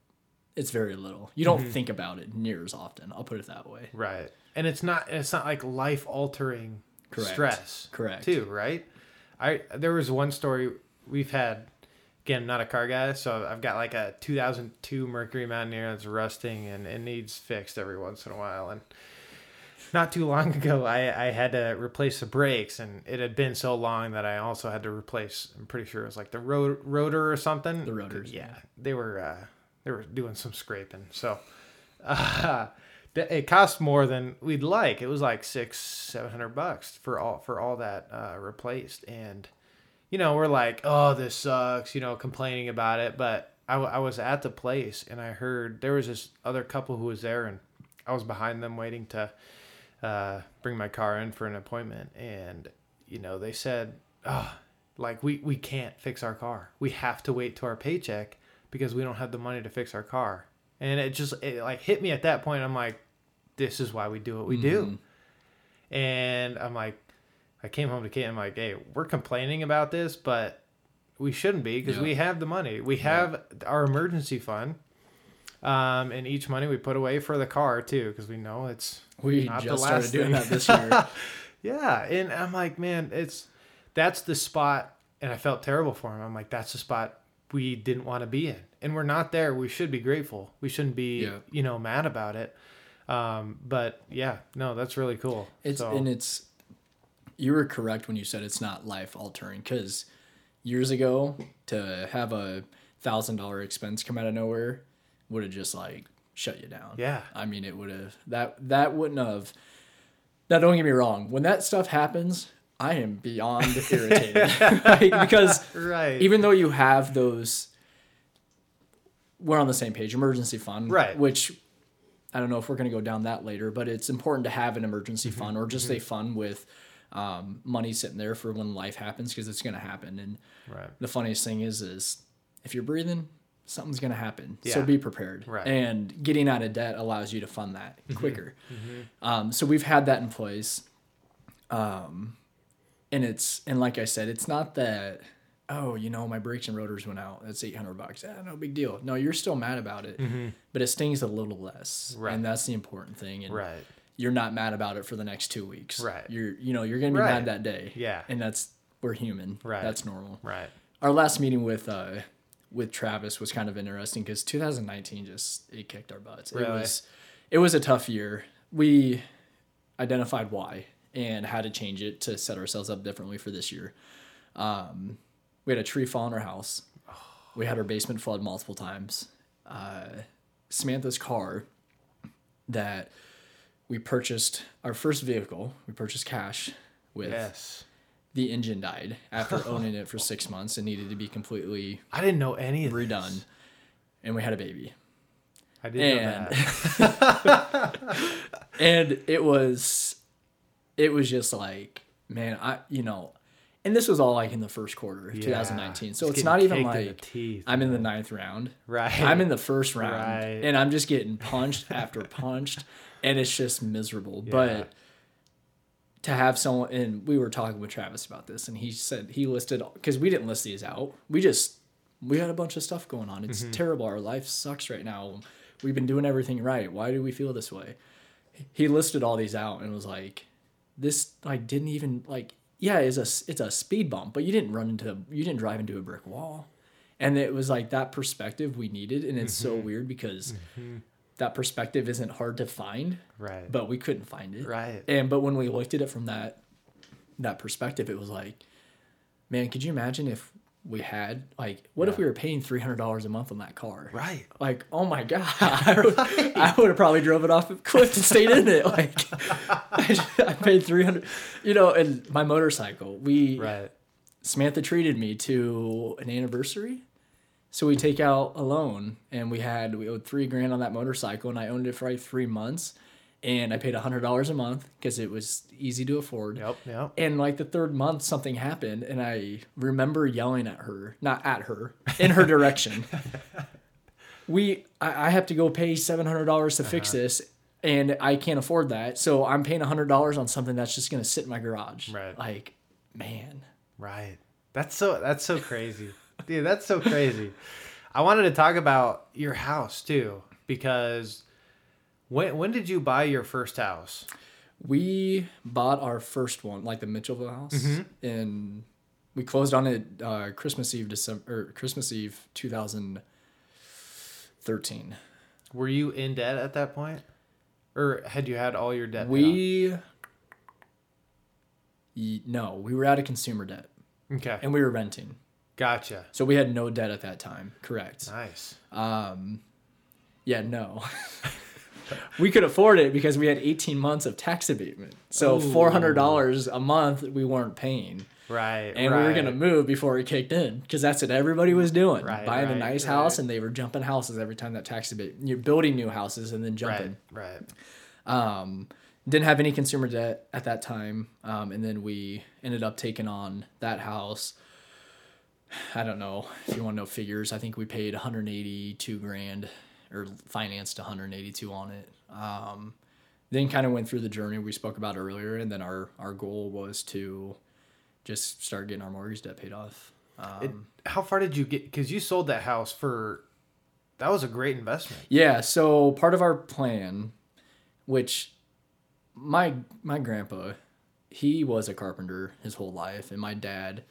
it's very little. You Mm-hmm. don't think about it near as often. I'll put it that way. right, and it's not. It's not like life altering Correct. stress. Correct. Too right. I there was one story we've had. Again, not a car guy, so I've got like a 2002 Mercury Mountaineer that's rusting and it needs fixed every once in a while. And not too long ago, I, I had to replace the brakes, and it had been so long that I also had to replace. I'm pretty sure it was like the ro- rotor or something. The rotors, yeah. They were uh, they were doing some scraping, so *laughs* uh, it cost more than we'd like. It was like six, seven hundred bucks for all for all that uh, replaced, and you know we're like, oh, this sucks, you know, complaining about it. But I was at the place and I heard there was this other couple who was there, and I was behind them waiting to uh, bring my car in for an appointment, and you know they said, oh, like we we can't fix our car. We have to wait to our paycheck because we don't have the money to fix our car. And it just it like hit me at that point. I'm like, this is why we do what we do. And I'm like, I came home to Kate. I'm like, hey, we're complaining about this, but we shouldn't be because Yeah. we have the money. We have our emergency fund. Um, and each money we put away for the car too, because we know it's We Not the just started doing thing. that this year. *laughs* yeah, and I'm like, man, it's that's the spot, and I felt terrible for him. I'm like, that's the spot we didn't want to be in, and we're not there. We should be grateful. We shouldn't be, Yeah. you know, mad about it. Um, but yeah, no, that's really cool. It's So, and it's you were correct when you said it's not life altering because years ago to have a thousand dollar expense come out of nowhere would have just like shut you down. Yeah. I mean it would have that that wouldn't have. Now don't get me wrong. When that stuff happens, I am beyond *laughs* irritated because right, even though you have those we're on the same page emergency fund Right. which i don't know if we're going to go down that later but it's important to have an emergency Mm-hmm. fund or just a fund with um, money sitting there for when life happens because it's going to happen and right, the funniest thing is is if you're breathing something's going to happen. So be prepared. Right. And getting out of debt allows you to fund that quicker. Mm-hmm. quicker. Um, so we've had that in place. Um, and it's, and like I said, it's not that, oh, you know, my brakes and rotors went out. That's 800 bucks. Ah, no big deal. No, you're still mad about it, mm-hmm. but it stings a little less. Mm-hmm. Right. And that's the important thing. And Right. you're not mad about it for the next two weeks. Right. You're, you know, you're going to be Right. mad that day. Yeah. And that's, we're human. Right. That's normal Right. our last meeting with uh with Travis was kind of interesting because 2019 just it kicked our butts. It Really? was it was a tough year. We identified why and how to change it to set ourselves up differently for this year. Um, we had a tree fall in our house. We had our basement flood multiple times. Uh, Samantha's car that we purchased our first vehicle. We purchased cash with Yes. The engine died after *laughs* owning it for six months and needed to be completely I didn't know any of this. redone. And we had a baby. I didn't know And that. *laughs* and it was it was just like, man, I you know, and this was all like in the first quarter of Yeah. 2019. So It's it's not even like teeth, I'm in the ninth round. Right. I'm in the first round. Right. And I'm just getting punched after punched. *laughs* And it's just miserable. Yeah. But to have someone and we were talking with Travis about this and he said he listed because we didn't list these out. We just we had a bunch of stuff going on. Mm-hmm. It's terrible. Our life sucks right now. We've been doing everything right. Why do we feel this way? He listed all these out and was like, this like didn't even like yeah it's a it's a speed bump, but you didn't run into you didn't drive into a brick wall, and it was like that perspective we needed, and it's so Mm-hmm. weird because that perspective isn't hard to find, right. but we couldn't find it. Right. And but when we looked at it from that that perspective, it was like, man, could you imagine if we had like what if we were paying three hundred dollars a month on that car? Right. Like, oh my god, I *laughs* would, *laughs* I would have probably drove it off a cliff and stayed in it. Like, *laughs* I, I paid three hundred, you know, and my motorcycle. We Right. Samantha treated me to an anniversary, so we take out a loan, and we had we owed three grand on that motorcycle, and I owned it for like three months, and I paid a hundred dollars a month because it was easy to afford. Yep. Yep. And like the third month, something happened, and I remember yelling at her, not at her, in her direction. *laughs* we, I, I have to go pay seven hundred dollars to fix Uh-huh. this, and I can't afford that. So I'm paying hundred dollars on something that's just gonna sit in my garage. Right. Like, man. Right. That's so that's so crazy. Dude, that's so crazy. I wanted to talk about your house too because when when did you buy your first house? We bought our first one, like the Mitchellville house, Mm-hmm. and we closed on it uh, Christmas Eve, December, or Christmas Eve, two thousand thirteen. Were you in debt at that point? Or had you had all your debt? We no, we were out of consumer debt? Okay. and we were renting, Gotcha. so we had no debt at that time. Correct. Nice. Um, yeah, no. *laughs* we could afford it because we had 18 months of tax abatement. So Ooh. $400 a month we weren't paying. Right. And right. we were going to move before it kicked in because that's what everybody was doing. Right, Buying a nice right. house and they were jumping houses every time that tax abatement. You're building new houses and then jumping. Right. Right. Um, didn't have any consumer debt at that time. Um, and then we ended up taking on that house. I don't know if you want to know figures. I think we paid 182 grand or financed 182 on it. Um, then kind of went through the journey we spoke about earlier. And then our, our goal was to just start getting our mortgage debt paid off. Um, It, how far did you get? Because you sold that house for. That was a great investment. Yeah, so part of our plan, which my my grandpa, he was a carpenter his whole life, and my dad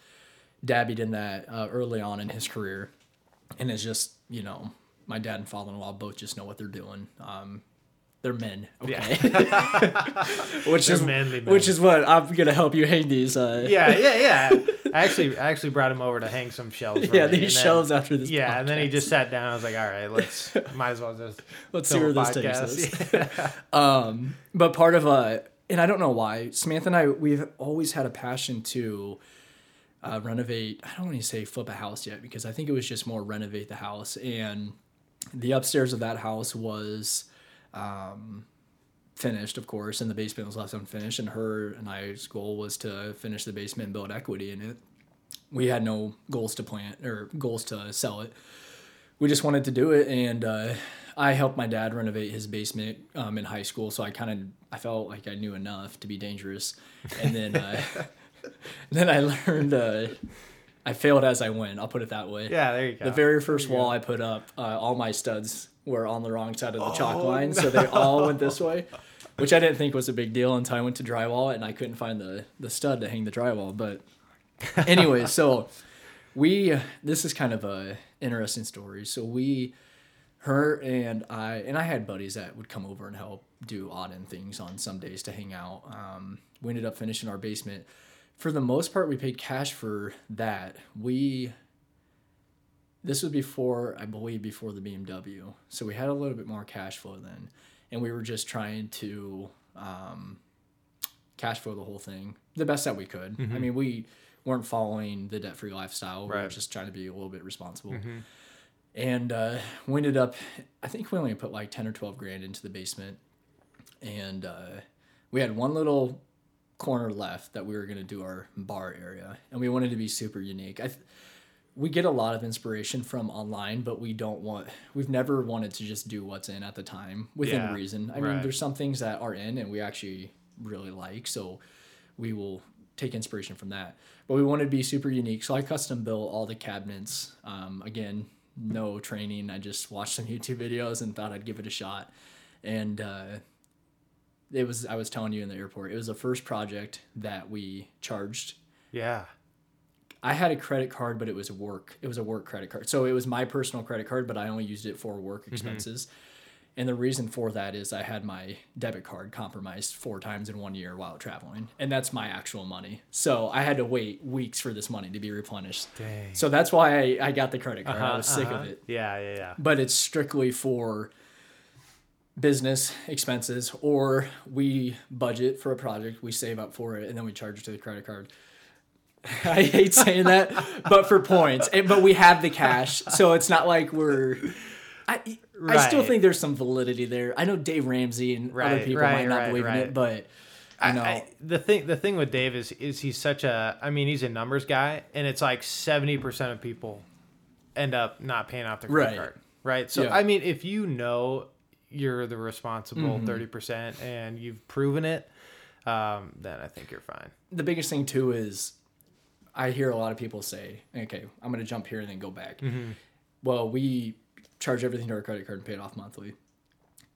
dabbied in that uh, early on in his career, and it's just you know my dad and father-in-law both just know what they're doing. Um, they're men, okay, *laughs* which They're is manly men. which is what I'm gonna help you hang these. Uh, Yeah, yeah, yeah. I actually, I actually brought him over to hang some shelves. *laughs* yeah, these and then- shelves after this. Yeah, and then he just sat down. I was like, "All right, let's *laughs* might as well just Let's see where this takes us. podcast." Um, but part of uh and I don't know why Samantha and I we've always had a passion to uh, renovate. I don't want to say flip a house yet because I think it was just more renovate the house. And the upstairs of that house was um, finished, of course, and the basement was left unfinished. And her and I's goal was to finish the basement and build equity in it. We had no goals to plant or goals to sell it. we just wanted to do it, and uh, I helped my dad renovate his basement um, in high school, so I kind of I felt like I knew enough to be dangerous, and then uh, *laughs* *laughs* then I learned. Uh, I failed as I went. I'll put it that way. Yeah, there you go. The very first wall I put up, uh, all my studs were on the wrong side of the chalk Oh, line, so they all went this way, which I didn't think was a big deal until I went to drywall and I couldn't find the the stud to hang the drywall. But *laughs* anyway, so we this is kind of a interesting story. So we, her and I, and I had buddies that would come over and help do odd and things on some days to hang out. Um, we ended up finishing our basement. For the most part, we paid cash for that. We this was before I believe before the BMW, so we had a little bit more cash flow then, and we were just trying to um, cash flow the whole thing the best that we could. I mean, we weren't following the debt free lifestyle. We were just trying to be a little bit responsible. And uh, we ended up, I think we only put like 10 or 12 grand into the basement. And uh, we had one little corner left that we were going to do our bar area. And we wanted to be super unique. I th- we get a lot of inspiration from online, but we don't want, we've never wanted to just do what's in at the time within Yeah, reason. I mean, there's some things that are in and we actually really like. So we will take inspiration from that. But we wanted to be super unique. So I custom built all the cabinets. Um, again, no training. I just watched some *laughs* YouTube videos and thought I'd give it a shot. And uh, it was, I was telling you in the airport, it was the first project that we charged yeah. I had a credit card, but it was work. It was a work credit card. So it was my personal credit card, but I only used it for work expenses. And the reason for that is I had my debit card compromised four times in one year while traveling. And that's my actual money. So I had to wait weeks for this money to be replenished. Dang. So that's why I, I got the credit card. I Uh-huh, was sick uh-huh. of it. Yeah, yeah, yeah. But it's strictly for business expenses or we budget for a project, we save up for it, and then we charge it to the credit card. *laughs* I hate saying that, but for points. And- but we have the cash, so it's not like we're. I, I still think there's some validity there. I know Dave Ramsey and other people right, might not right, believe in it, but you I- know, I- the thing the thing with Dave is is he's such a I mean he's a numbers guy and it's like seventy percent of people end up not paying off their credit Right. card. Right. So Yeah. I mean if you know you're the responsible 30 percent and you've proven it, um, then I think you're fine. the biggest thing too is I hear a lot of people say, okay, I'm going to jump here and then go back. Well, we charge everything to our credit card and pay it off monthly.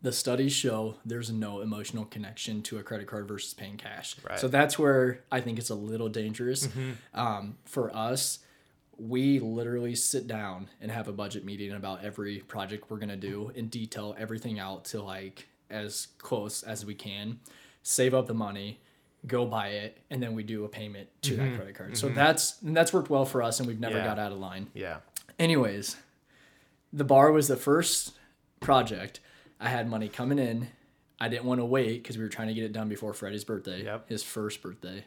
The studies show there's no emotional connection to a credit card versus paying cash. Right. So that's where I think it's a little dangerous. Um, for us, we literally sit down and have a budget meeting about every project we're going to do and detail everything out to like as close as we can, save up the money, go buy it, and then we do a payment to that mm-hmm. credit card. So mm-hmm. that's and that's worked well for us and we've never Yeah. got out of line. Yeah. Anyways, the bar was the first project. I had money coming in. I didn't want to wait because we were trying to get it done before Freddie's birthday. Yep. His first birthday.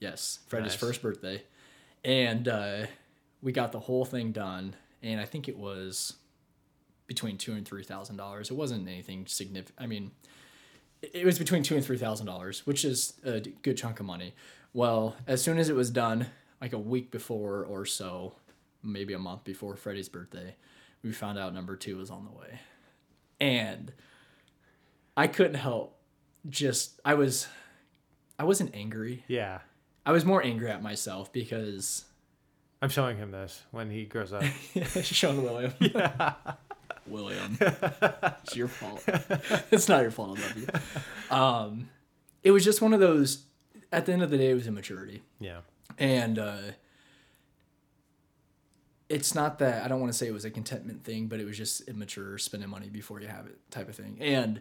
Yes, Freddie's Nice. first birthday. And uh, we got the whole thing done. And I think it was between two and three thousand dollars. It wasn't anything significant. I mean, it was between two and three thousand dollars, which is a good chunk of money. Well, as soon as it was done, like a week before or so, maybe a month before Freddie's birthday, we found out number two was on the way, and I couldn't help just I was I wasn't angry. Yeah. I was more angry at myself because I'm showing him this when he grows up. *laughs* Sean William. *laughs* William. It's your fault. it's not your fault. I love you. Um, it was just one of those. At the end of the day, it was immaturity, yeah. and uh, it's not that I don't want to say it was a contentment thing, but it was just immature spending money before you have it type of thing. And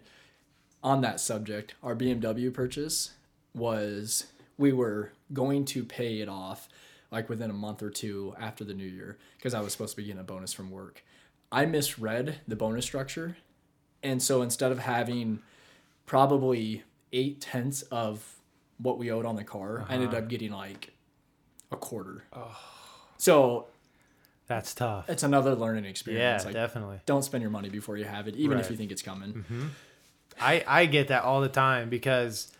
on that subject, our BMW purchase was we were going to pay it off like within a month or two after the new year because I was supposed to be getting a bonus from work. I misread the bonus structure. And so instead of having probably eight tenths of what we owed on the car, I ended uh-huh. up getting like a quarter. Oh. So That's tough. it's another learning Yeah, experience. like, definitely. don't spend your money before you have it, even if you think it's coming. Mm-hmm. I I get that all the time because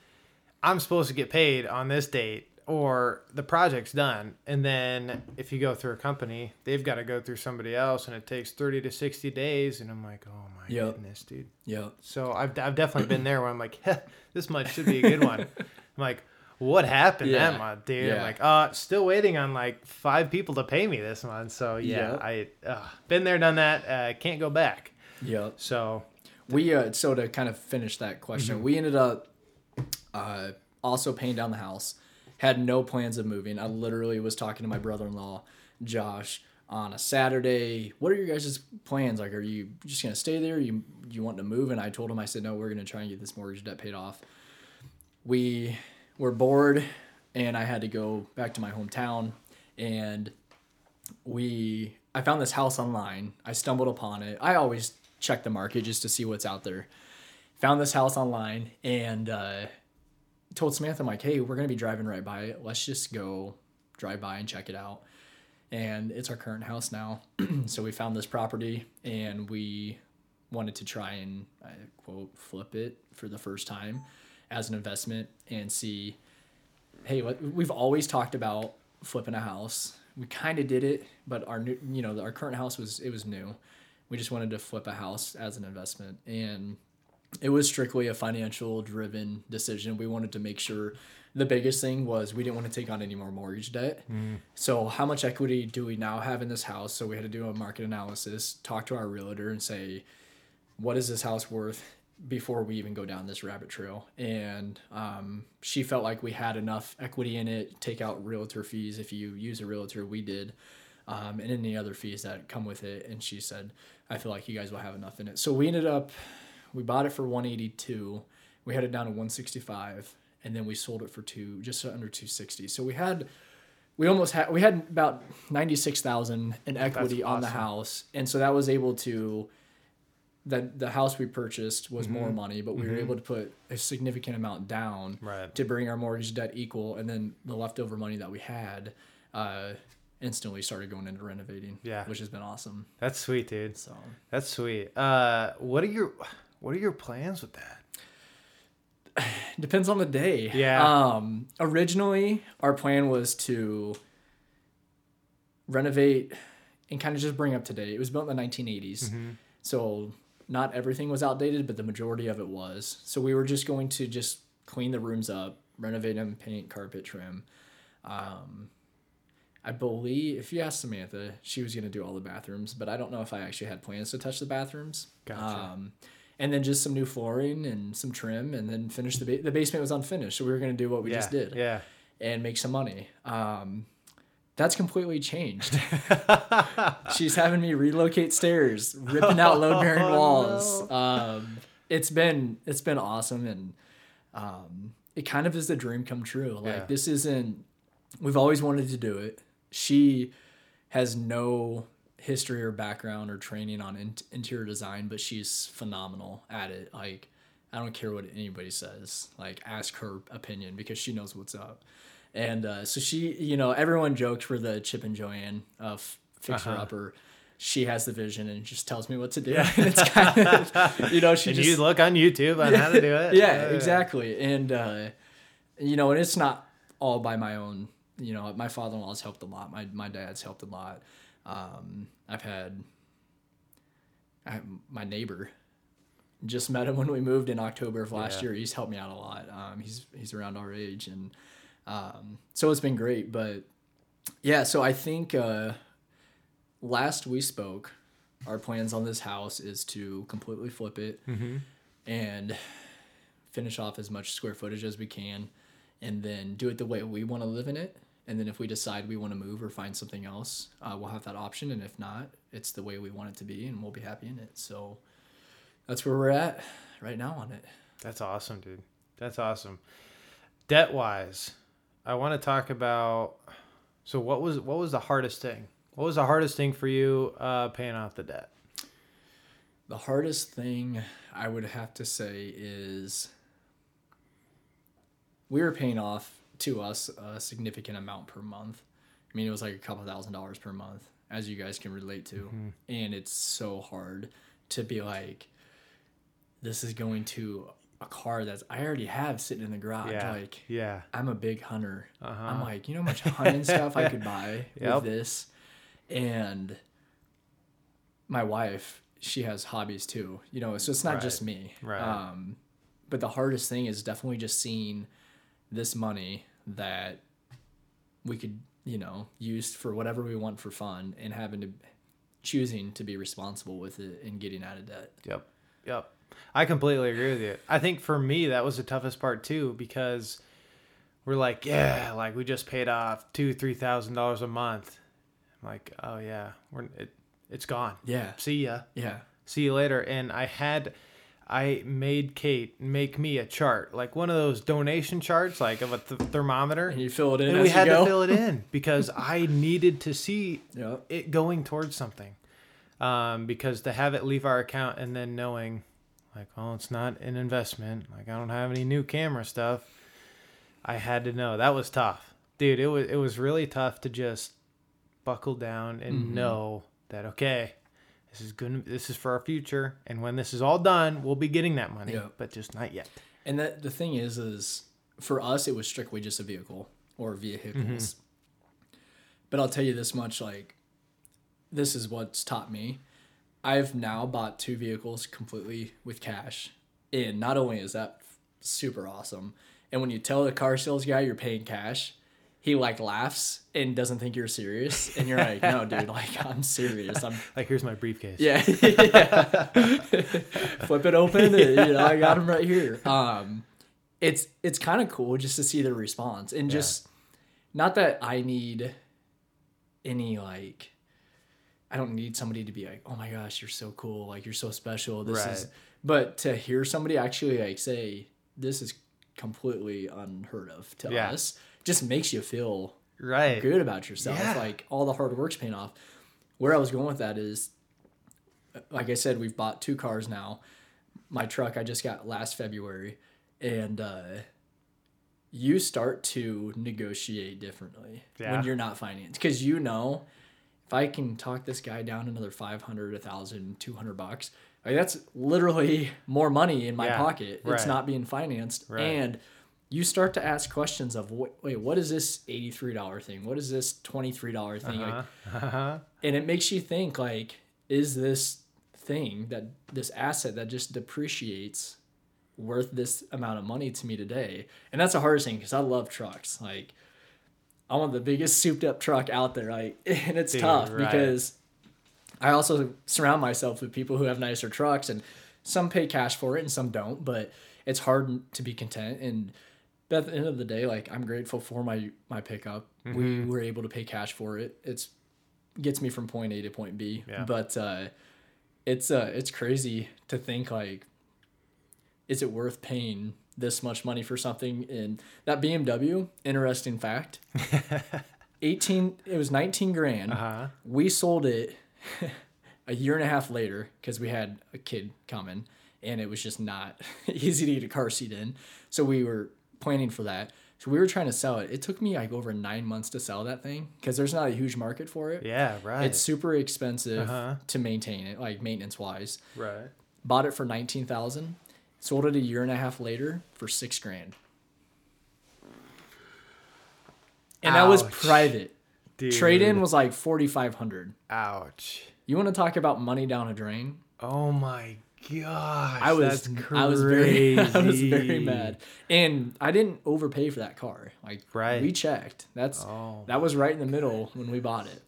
I'm supposed to get paid on this date. or the project's done and then if you go through a company they've got to go through somebody else and it takes 30 to 60 days and i'm like oh my Yep. goodness dude Yeah. so I've, I've definitely been there where i'm like *laughs* this much should be a good one i'm like what happened Yeah. that month dude i'm like uh still waiting on like five people to pay me this month so yeah Yep. i uh, been there done that uh, can't go back Yeah. so We uh, so to kind of finish that question, Mm-hmm. we ended up uh, also paying down the house. Had no plans of moving. I literally was talking to my brother-in-law, Josh, on a Saturday. What are your guys' plans? Like, are you just gonna stay there? You you want to move? And I told him, I said, no, we're gonna try and get this mortgage debt paid off. We were bored, and I had to go back to my hometown, and we I found this house online. I stumbled upon it. I always check the market just to see what's out there. Found this house online and uh, told Samantha, I'm like, hey, we're gonna be driving right by it. Let's just go drive by and check it out. And it's our current house now. *clears throat* so we found this property and we wanted to try and uh, quote flip it for the first time as an investment and see hey what we've always talked about flipping a house we kind of did it but our new you know our current house was it was new we just wanted to flip a house as an investment and it was strictly a financial driven decision. We wanted to make sure the biggest thing was we didn't want to take on any more mortgage debt. So how much equity do we now have in this house? So we had to do a market analysis talk to our realtor and say what is this house worth? before we even go down this rabbit trail. And um, she felt like we had enough equity in it take out realtor fees. If you use a realtor we did um, and any other fees that come with it. And she said i feel like you guys will have enough in it. So we ended up we bought it for 182 we had it down to 165 and then we sold it for two just under 260 so we had we almost had we had about 96,000 in equity on the house. And so that was able to that the house we purchased was more Mm-hmm. money but we were able to put a significant amount down Right. to bring our mortgage debt equal and then the leftover money that we had uh instantly started going into renovating Yeah. which has been awesome. That's sweet dude. So. That's sweet. Uh what are your what are your plans with that *sighs* depends on the day Yeah. um originally our plan was to renovate and kind of just bring up to date it was built in the 1980s Mm-hmm. so not everything was outdated but the majority of it was so we were just going to just clean the rooms up renovate them paint carpet trim um I believe if you ask Samantha, she was gonna do all the bathrooms, but I don't know if I actually had plans to touch the bathrooms. Gotcha. Um, and then just some new flooring and some trim, and then finish the ba- the basement was unfinished, so we were gonna do what we yeah just did yeah and make some money. Um, that's completely changed. *laughs* She's having me relocate stairs, ripping out load bearing *laughs* Oh, walls. Um, it's been it's been awesome, and um, it kind of is the dream come true. Like Yeah. this isn't. We've always wanted to do it. She has no history or background or training on in- interior design, but she's phenomenal at it. Like I don't care what anybody says. Like ask her opinion because she knows what's up. And uh, so she, you know, everyone jokes for the Chip and Joanna of fixer Uh-huh. upper. She has the vision and just tells me what to do. and *laughs* it's kind of, you know, she and just you look on youtube on how to do it *laughs* yeah, exactly. And uh, you know, and it's not all by my own. You know, my father-in-law's helped a lot. My my dad's helped a lot. Um, I've had I, my neighbor. Just *laughs* met him when we moved in October of last Yeah. year. He's helped me out a lot. Um, he's he's around our age, and um, so it's been great. But yeah, so I think uh, last we spoke, our plans on this house is to completely flip it mm-hmm. and finish off as much square footage as we can and then do it the way we want to live in it and then if we decide we want to move or find something else uh, we'll have that option and if not it's the way we want it to be and we'll be happy in it so that's where we're at right now on it That's awesome, dude. That's awesome. Debt wise, I want to talk about. So what was what was the hardest thing? What was the hardest thing for you uh, paying off the debt? the hardest thing i would have to say is we were paying off to us a significant amount per month i mean it was like a couple thousand dollars per month as you guys can relate to and it's so hard to be like this is going to a car that's I already have sitting in the garage. Yeah. Like Yeah. I'm a big hunter. Uh-huh. I'm like, you know how much hunting stuff I could *laughs* buy Yep. with this? And my wife, she has hobbies too. You know, so it's not just me. Right. Um, but the hardest thing is definitely just seeing this money that we could, you know, use for whatever we want for fun and having to choosing to be responsible with it and getting out of debt. Yep. Yep. I completely agree with you. I think for me that was the toughest part too because we're like, yeah, like we just paid off two, three thousand dollars a month. I'm like, oh yeah, we're it, it's gone. Yeah. See ya. Yeah. See you later. And I had, I made Kate make me a chart, like one of those donation charts, like of a th- thermometer. And you fill it in and we had to fill it in *laughs* because I needed to see Yep. it going towards something. Um, because to have it leave our account and then knowing, like, well, it's not an investment. Like, I don't have any new camera stuff. I had to know that was tough, dude. It was it was really tough to just buckle down and Mm-hmm. know that okay, this is good. This is for our future, and when this is all done, we'll be getting that money, Yeah. but just not yet. And that the thing is, is for us, it was strictly just a vehicle or vehicles. Mm-hmm. But I'll tell you this much: like, this is what's taught me. I've now bought two vehicles completely with cash, and not only is that super awesome, and when you tell the car sales guy you're paying cash, he like laughs and doesn't think you're serious, and you're like, "No, dude, like I'm serious. I'm *laughs* Like, here's my briefcase. yeah. *laughs* yeah. Flip it open. and, you know, I got him right here. Um, it's it's kind of cool just to see the response and just not that I need any like I don't need somebody to be like, oh my gosh, you're so cool, like you're so special. This is, but to hear somebody actually like say this is completely unheard of to Yeah. us, just makes you feel Right. good about yourself. Yeah. Like all the hard work's paying off. Where I was going with that is, like I said, we've bought two cars now. My truck I just got last February, and uh, you start to negotiate differently Yeah. when you're not financed because you know if I can talk this guy down another 500, 1,000, 200 bucks, like that's literally *laughs* more money in my Yeah, pocket. It's not being financed. Right. And you start to ask questions of, "Wait, what is this $83 thing? What is this $23 thing? Like, Uh-huh. and it makes you think like is this thing that this asset that just depreciates worth this amount of money to me today and that's the hardest thing because i love trucks like i want the biggest souped up truck out there like *laughs* and it's Dude, tough right. because i also surround myself with people who have nicer trucks and some pay cash for it and some don't but it's hard to be content and but at the end of the day like i'm grateful for my my pickup Mm-hmm. we were able to pay cash for it it's gets me from point A to point B. Yeah. But uh, it's uh, it's crazy to think like, is it worth paying this much money for something? And that BMW, interesting fact, *laughs* eighteen. It was nineteen grand. Uh-huh. We sold it *laughs* a year and a half later because we had a kid coming, and it was just not *laughs* easy to get a car seat in. So we were planning for that. So we were trying to sell it. It took me like over nine months to sell that thing because there's not a huge market for it. Yeah. Right. It's super expensive Uh-huh. to maintain it, like maintenance wise. right. Bought it for nineteen thousand, sold it a year and a half later for six grand. And that was private. Trade in was like forty five hundred. Ouch. You want to talk about money down a drain? Oh my gosh. I was that's I was very *laughs* I was very mad. And I didn't overpay for that car. Like Right. we checked. That's Oh. that was right in the middle when we bought it.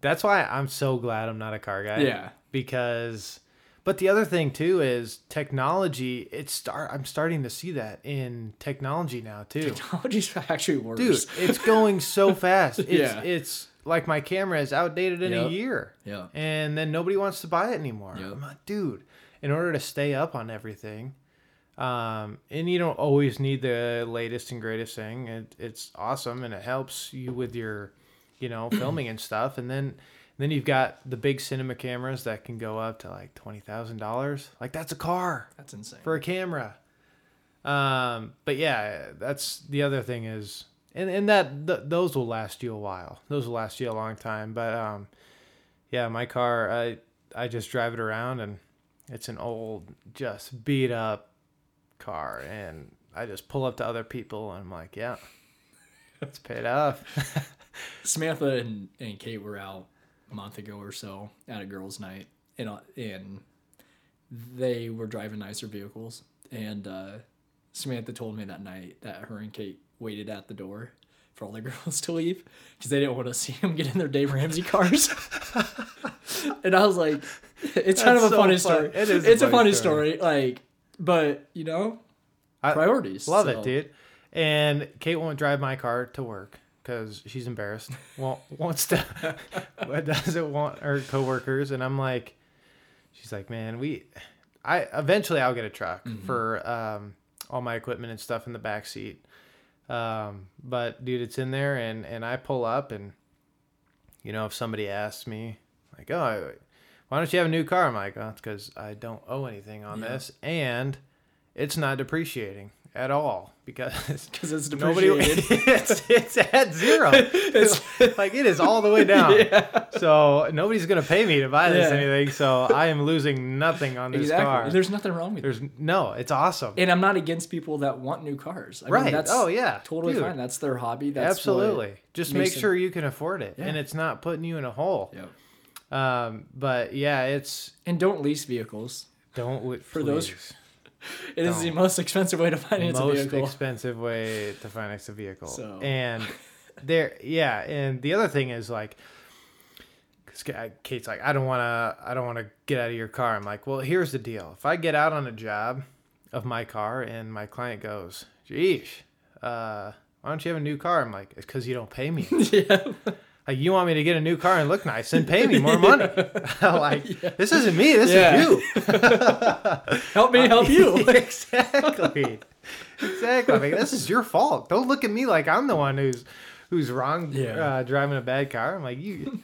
That's why I'm so glad I'm not a car guy. Yeah. Because but the other thing too is technology, it's start I'm starting to see that in technology now too. Technology's *laughs* actually worse. Dude, it's going so *laughs* fast. It's Yeah. it's like my camera is outdated in a year. Yeah. And then nobody wants to buy it anymore. Yep. I'm like, dude, in order to stay up on everything, um, and you don't always need the latest and greatest thing. It, it's awesome and it helps you with your, you know, *clears throat* filming and stuff. And then then you've got the big cinema cameras that can go up to like twenty thousand dollars. Like that's a car That's insane. for a camera. Um, but yeah, that's the other thing is, and and that th- those will last you a while. Those will last you a long time. But um, yeah, my car, I I just drive it around and it's an old, just beat up car, and I just pull up to other people, and I'm like, yeah, it's paid off. *laughs* Samantha and, and Kate were out a month ago or so at a girls' night, and uh, and they were driving nicer vehicles. And uh, Samantha told me that night that her and Kate waited at the door for all the *laughs* girls to leave because they didn't want to see them get in their Dave Ramsey cars. *laughs* and I was like, it's kind of a so funny fun- story. it is It's a funny story. story. Like, but you know, I priorities. Love so. it, dude. And Kate won't drive my car to work because she's embarrassed. Won't wants to, *laughs* but doesn't want her coworkers. And I'm like, she's like, man, we, I eventually I'll get a truck for um, all my equipment and stuff in the back seat. Um, but dude, it's in there, and and I pull up, and you know, if somebody asks me, like, oh, why don't you have a new car? I'm like, oh, it's because I don't owe anything on Yeah. this, and it's not depreciating at all because *laughs* Because it's nobody *laughs* it's, it's at zero. *laughs* it's like it is all the way down. Yeah. So nobody's gonna pay me to buy this Yeah. anything. So I am losing nothing on this exactly. car. There's nothing wrong with it. There's no, it's awesome. And I'm not against people that want new cars. I mean, right. that's oh yeah. totally Dude, fine. That's their hobby. That's Absolutely. Just make makes it- sure you can afford it, Yeah. and it's not putting you in a hole. Yeah. Um, but yeah, it's And don't lease vehicles. don't For those- please. It is the most expensive way to finance a vehicle. most expensive way to finance a vehicle. So. And *laughs* there, yeah, and the other thing is like, Kate's like, I don't want to, I don't want to get out of your car. I'm like, well, here's the deal. If I get out on a job of my car and my client goes, geesh, uh, why don't you have a new car? I'm like, it's because you don't pay me. *laughs* yeah. Like you want me to get a new car and look nice and pay me more *laughs* money. *laughs* like this isn't me. This Yeah. is you. *laughs* Help me help you. exactly. Exactly. I mean, this is your fault. Don't look at me like I'm the one who's who's wrong Yeah. uh, driving a bad car. I'm like, you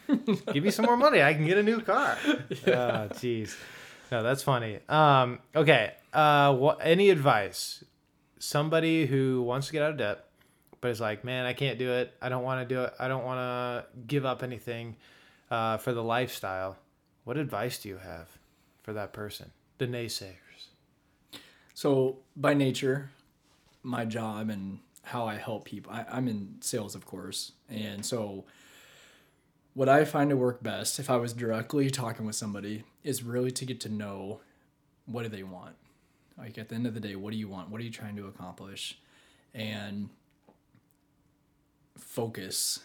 give me some more money. I can get a new car. Oh, jeez. No, that's funny. Um, okay. Uh, what? Any advice? Somebody who wants to get out of debt, but is like, man, I can't do it. I don't want to do it. I don't want to give up anything uh, for the lifestyle. What advice do you have for that person? The naysayers. So by nature, my job and how I help people, I, I'm in sales, of course, and so what I find to work best, if I was directly talking with somebody, is really to get to know what do they want. Like at the end of the day, what do you want? What are you trying to accomplish? And focus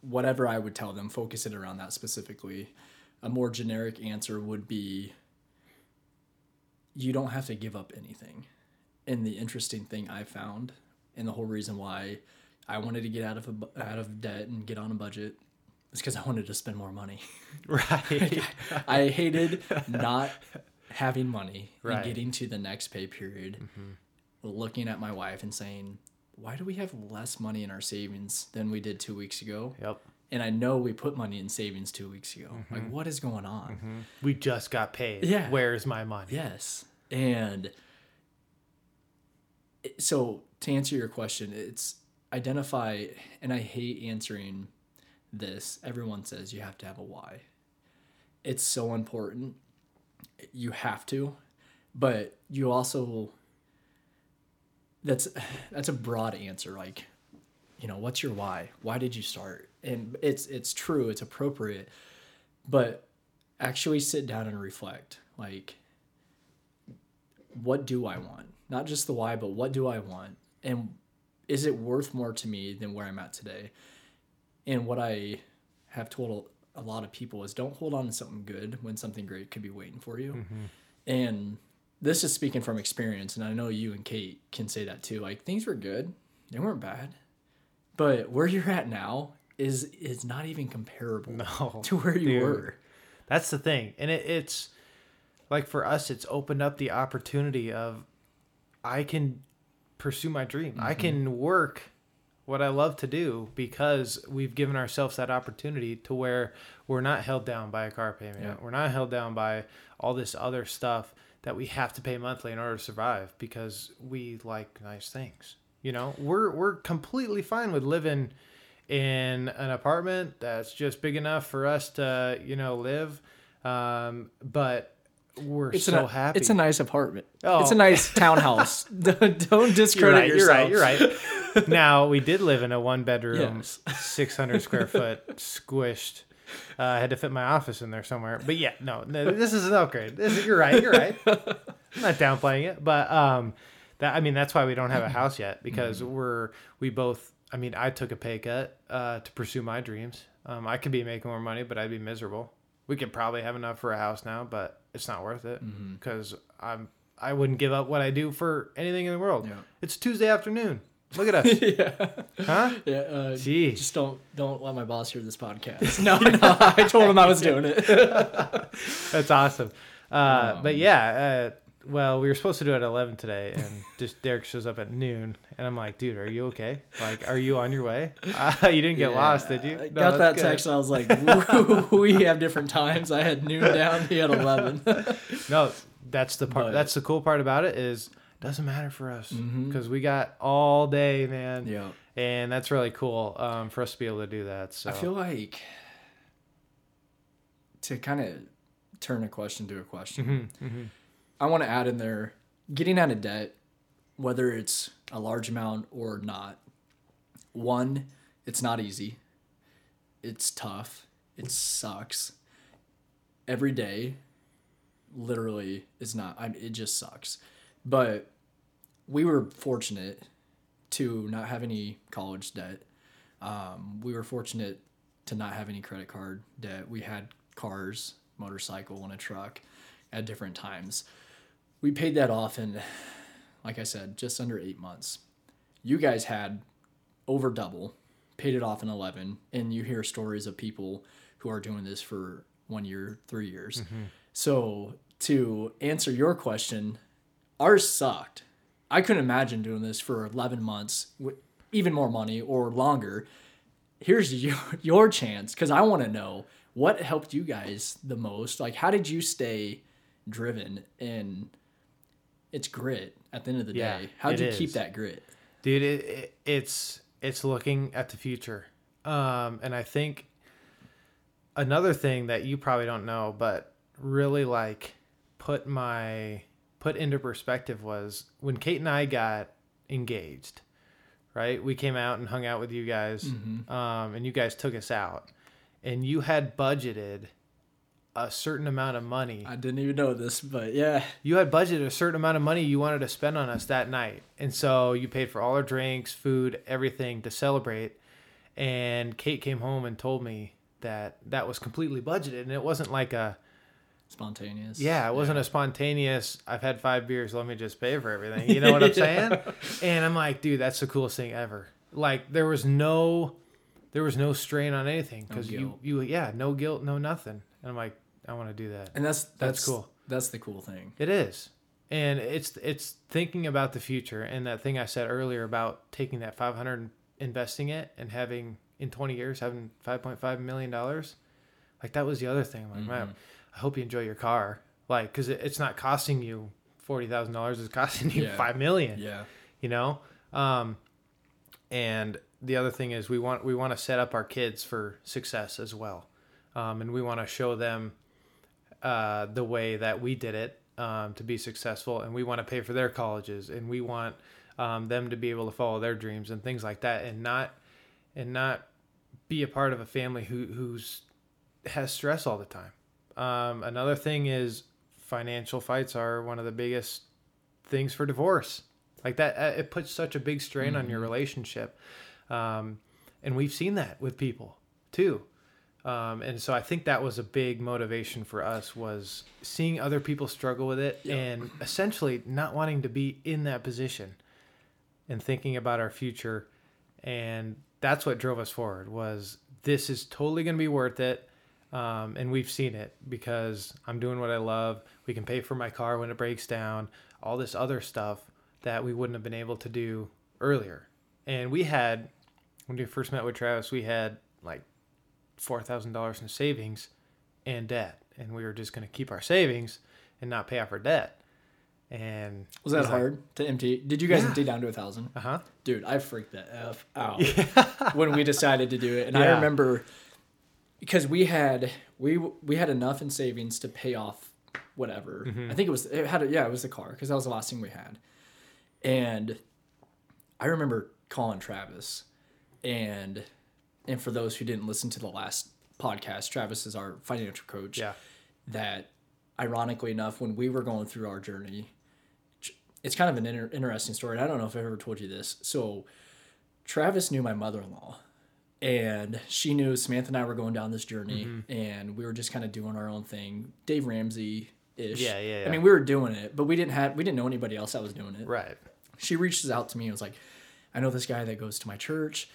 whatever I would tell them, focus it around that specifically. A more generic answer would be you don't have to give up anything. And the interesting thing I found, and the whole reason why I wanted to get out of a, out of debt and get on a budget, is because I wanted to spend more money. *laughs* Right. *laughs* I hated not having money Right. and getting to the next pay period, mm-hmm. looking at my wife and saying, "Why do we have less money in our savings than we did two weeks ago?" yep. And I know we put money in savings two weeks ago. Like, mm-hmm. what is going on? Mm-hmm. We just got paid. Yeah. Where's my money? Yes. And so to answer your question, it's identify, and I hate answering this. Everyone says you have to have a why. It's so important. You have to, but you also that's that's a broad answer like you know what's your why why did you start and it's it's true it's appropriate but actually sit down and reflect like what do I want? Not just the why, but what do I want? And is it worth more to me than where I'm at today? And what I have told a lot of people is don't hold on to something good when something great could be waiting for you. Mm-hmm. And this is speaking from experience, and I know you and Kate can say that too. Like things were good, they weren't bad, but where you're at now is is not even comparable No, *laughs* to where you dude. were. That's the thing. And it, it's like for us, it's opened up the opportunity of I can pursue my dream. I Mm-hmm. can work what I love to do because we've given ourselves that opportunity to where we're not held down by a car payment. Yeah. We're not held down by all this other stuff that we have to pay monthly in order to survive because we like nice things. You know, we're we're completely fine with living in an apartment that's just big enough for us to, you know, live. Um, but we're It's so a, happy. It's a nice apartment. Oh. It's a nice *laughs* townhouse. don't, don't You're discredit right. You're right. You're right. now we did live in a one bedroom, *laughs* Yes. 600 square foot squished. *laughs* Uh, I had to fit my office in there somewhere. But yeah, no, no this is an upgrade. This is, you're right. You're right. *laughs* I'm not downplaying it, but um, that I mean that's why we don't have a house yet because we're we both. I mean, I took a pay cut uh, to pursue my dreams. Um, I could be making more money, but I'd be miserable. We could probably have enough for a house now, but it's not worth it because I'm I wouldn't give up what I do for anything in the world. Yeah. It's Tuesday afternoon. Look at us, *laughs* yeah. huh? Yeah. Uh, Jeez. just don't don't let my boss hear this podcast. *laughs* No, no. I told him I was doing it. *laughs* That's awesome. Uh, Um, but yeah, uh, well, we were supposed to do it at eleven today, and just Derek shows up at noon, and I'm like, dude, are you okay? Like, are you on your way? Uh, you didn't get lost, did you? I No, got that good. text and I was like, we have different times. I had noon down. He had eleven. No, that's the part. But- that's the cool part about it is doesn't matter for us because we got all day, man. Mm-hmm. yeah. And that's really cool um, for us to be able to do that. So I feel like to kind of turn a question to a question. Mhm, mhm. I want to add in there getting out of debt, whether it's a large amount or not. One, it's not easy. It's tough. It sucks. Every day, literally, is not. I it just sucks. But we were fortunate to not have any college debt. Um, we were fortunate to not have any credit card debt. We had cars, motorcycle, and a truck at different times. We paid that off in, like I said, just under eight months. You guys had over double, paid it off in 11, and you hear stories of people who are doing this for one year, three years. So, to answer your question, ours sucked. I couldn't imagine doing this for 11 months, with even more money or longer. Here's *laughs* your, your chance because I want to know what helped you guys the most. Like, how did you stay driven? And it's grit at the end of the Yeah, day. How did you keep that grit? dude it, it, it's it's looking at the future um and i think another thing that you probably don't know but really like put my put into perspective was when kate and i got engaged right we came out and hung out with you guys um and you guys took us out and you had budgeted a certain amount of money I didn't even know this, but yeah. you had budgeted a certain amount of money you wanted to spend on us that night. And so you paid for all our drinks, food, everything to celebrate. And Kate came home and told me that that was completely budgeted. And it wasn't like a, Spontaneous. yeah, it wasn't a spontaneous, I've had five beers, let me just pay for everything. You know what I'm *laughs* saying? And I'm like, dude, that's the coolest thing ever. Like there was no, there was no strain on anything because you, you, yeah, no guilt, no nothing. And I'm like, I want to do that. And that's, that's cool. That's the cool thing. It is. And it's it's thinking about the future and that thing I said earlier about taking that 500 and investing it and having in 20 years having 5.5 million dollars. Like that was the other thing. I'm like, man, mm-hmm. I hope you enjoy your car. Like cuz it, it's not costing you $40,000, it's costing you Yeah. 5 million, Yeah. you know? Um and the other thing is we want we want to set up our kids for success as well. Um and we want to show them uh, the way that we did it um, to be successful, and we want to pay for their colleges, and we want um, them to be able to follow their dreams and things like that, and not and not be a part of a family who who's has stress all the time. Um, another thing is financial fights are one of the biggest things for divorce. Like that, uh, it puts such a big strain on your relationship, um, and we've seen that with people too. Um, and so I think that was a big motivation for us was seeing other people struggle with it and essentially not wanting to be in that position and thinking about our future. And that's what drove us forward was this is totally going to be worth it. Um, and we've seen it because I'm doing what I love. We can pay for my car when it breaks down, all this other stuff that we wouldn't have been able to do earlier. And we had, when we first met with Travis, we had like four thousand dollars in savings and debt, and we were just going to keep our savings and not pay off our debt. And Was that hard to empty? Did you guys Yeah. empty down to a thousand? Uh huh. Dude, I freaked the f *laughs* out when we decided to do it, and I remember because we had we we had enough in savings to pay off whatever. Mm-hmm. I think it was it had a, yeah it was the car because that was the last thing we had, and I remember calling Travis, and and for those who didn't listen to the last podcast, Travis is our financial coach. Yeah. That ironically enough, when we were going through our journey, it's kind of an inter- interesting story. and I don't know if I've ever told you this. So Travis knew my mother-in-law and she knew Samantha and I were going down this journey Mm-hmm. and we were just kind of doing our own thing. Dave Ramsey ish. Yeah, yeah, I mean, we were doing it, but we didn't have we didn't know anybody else that was doing it. Right. She reaches out to me and was like, I know this guy that goes to my church.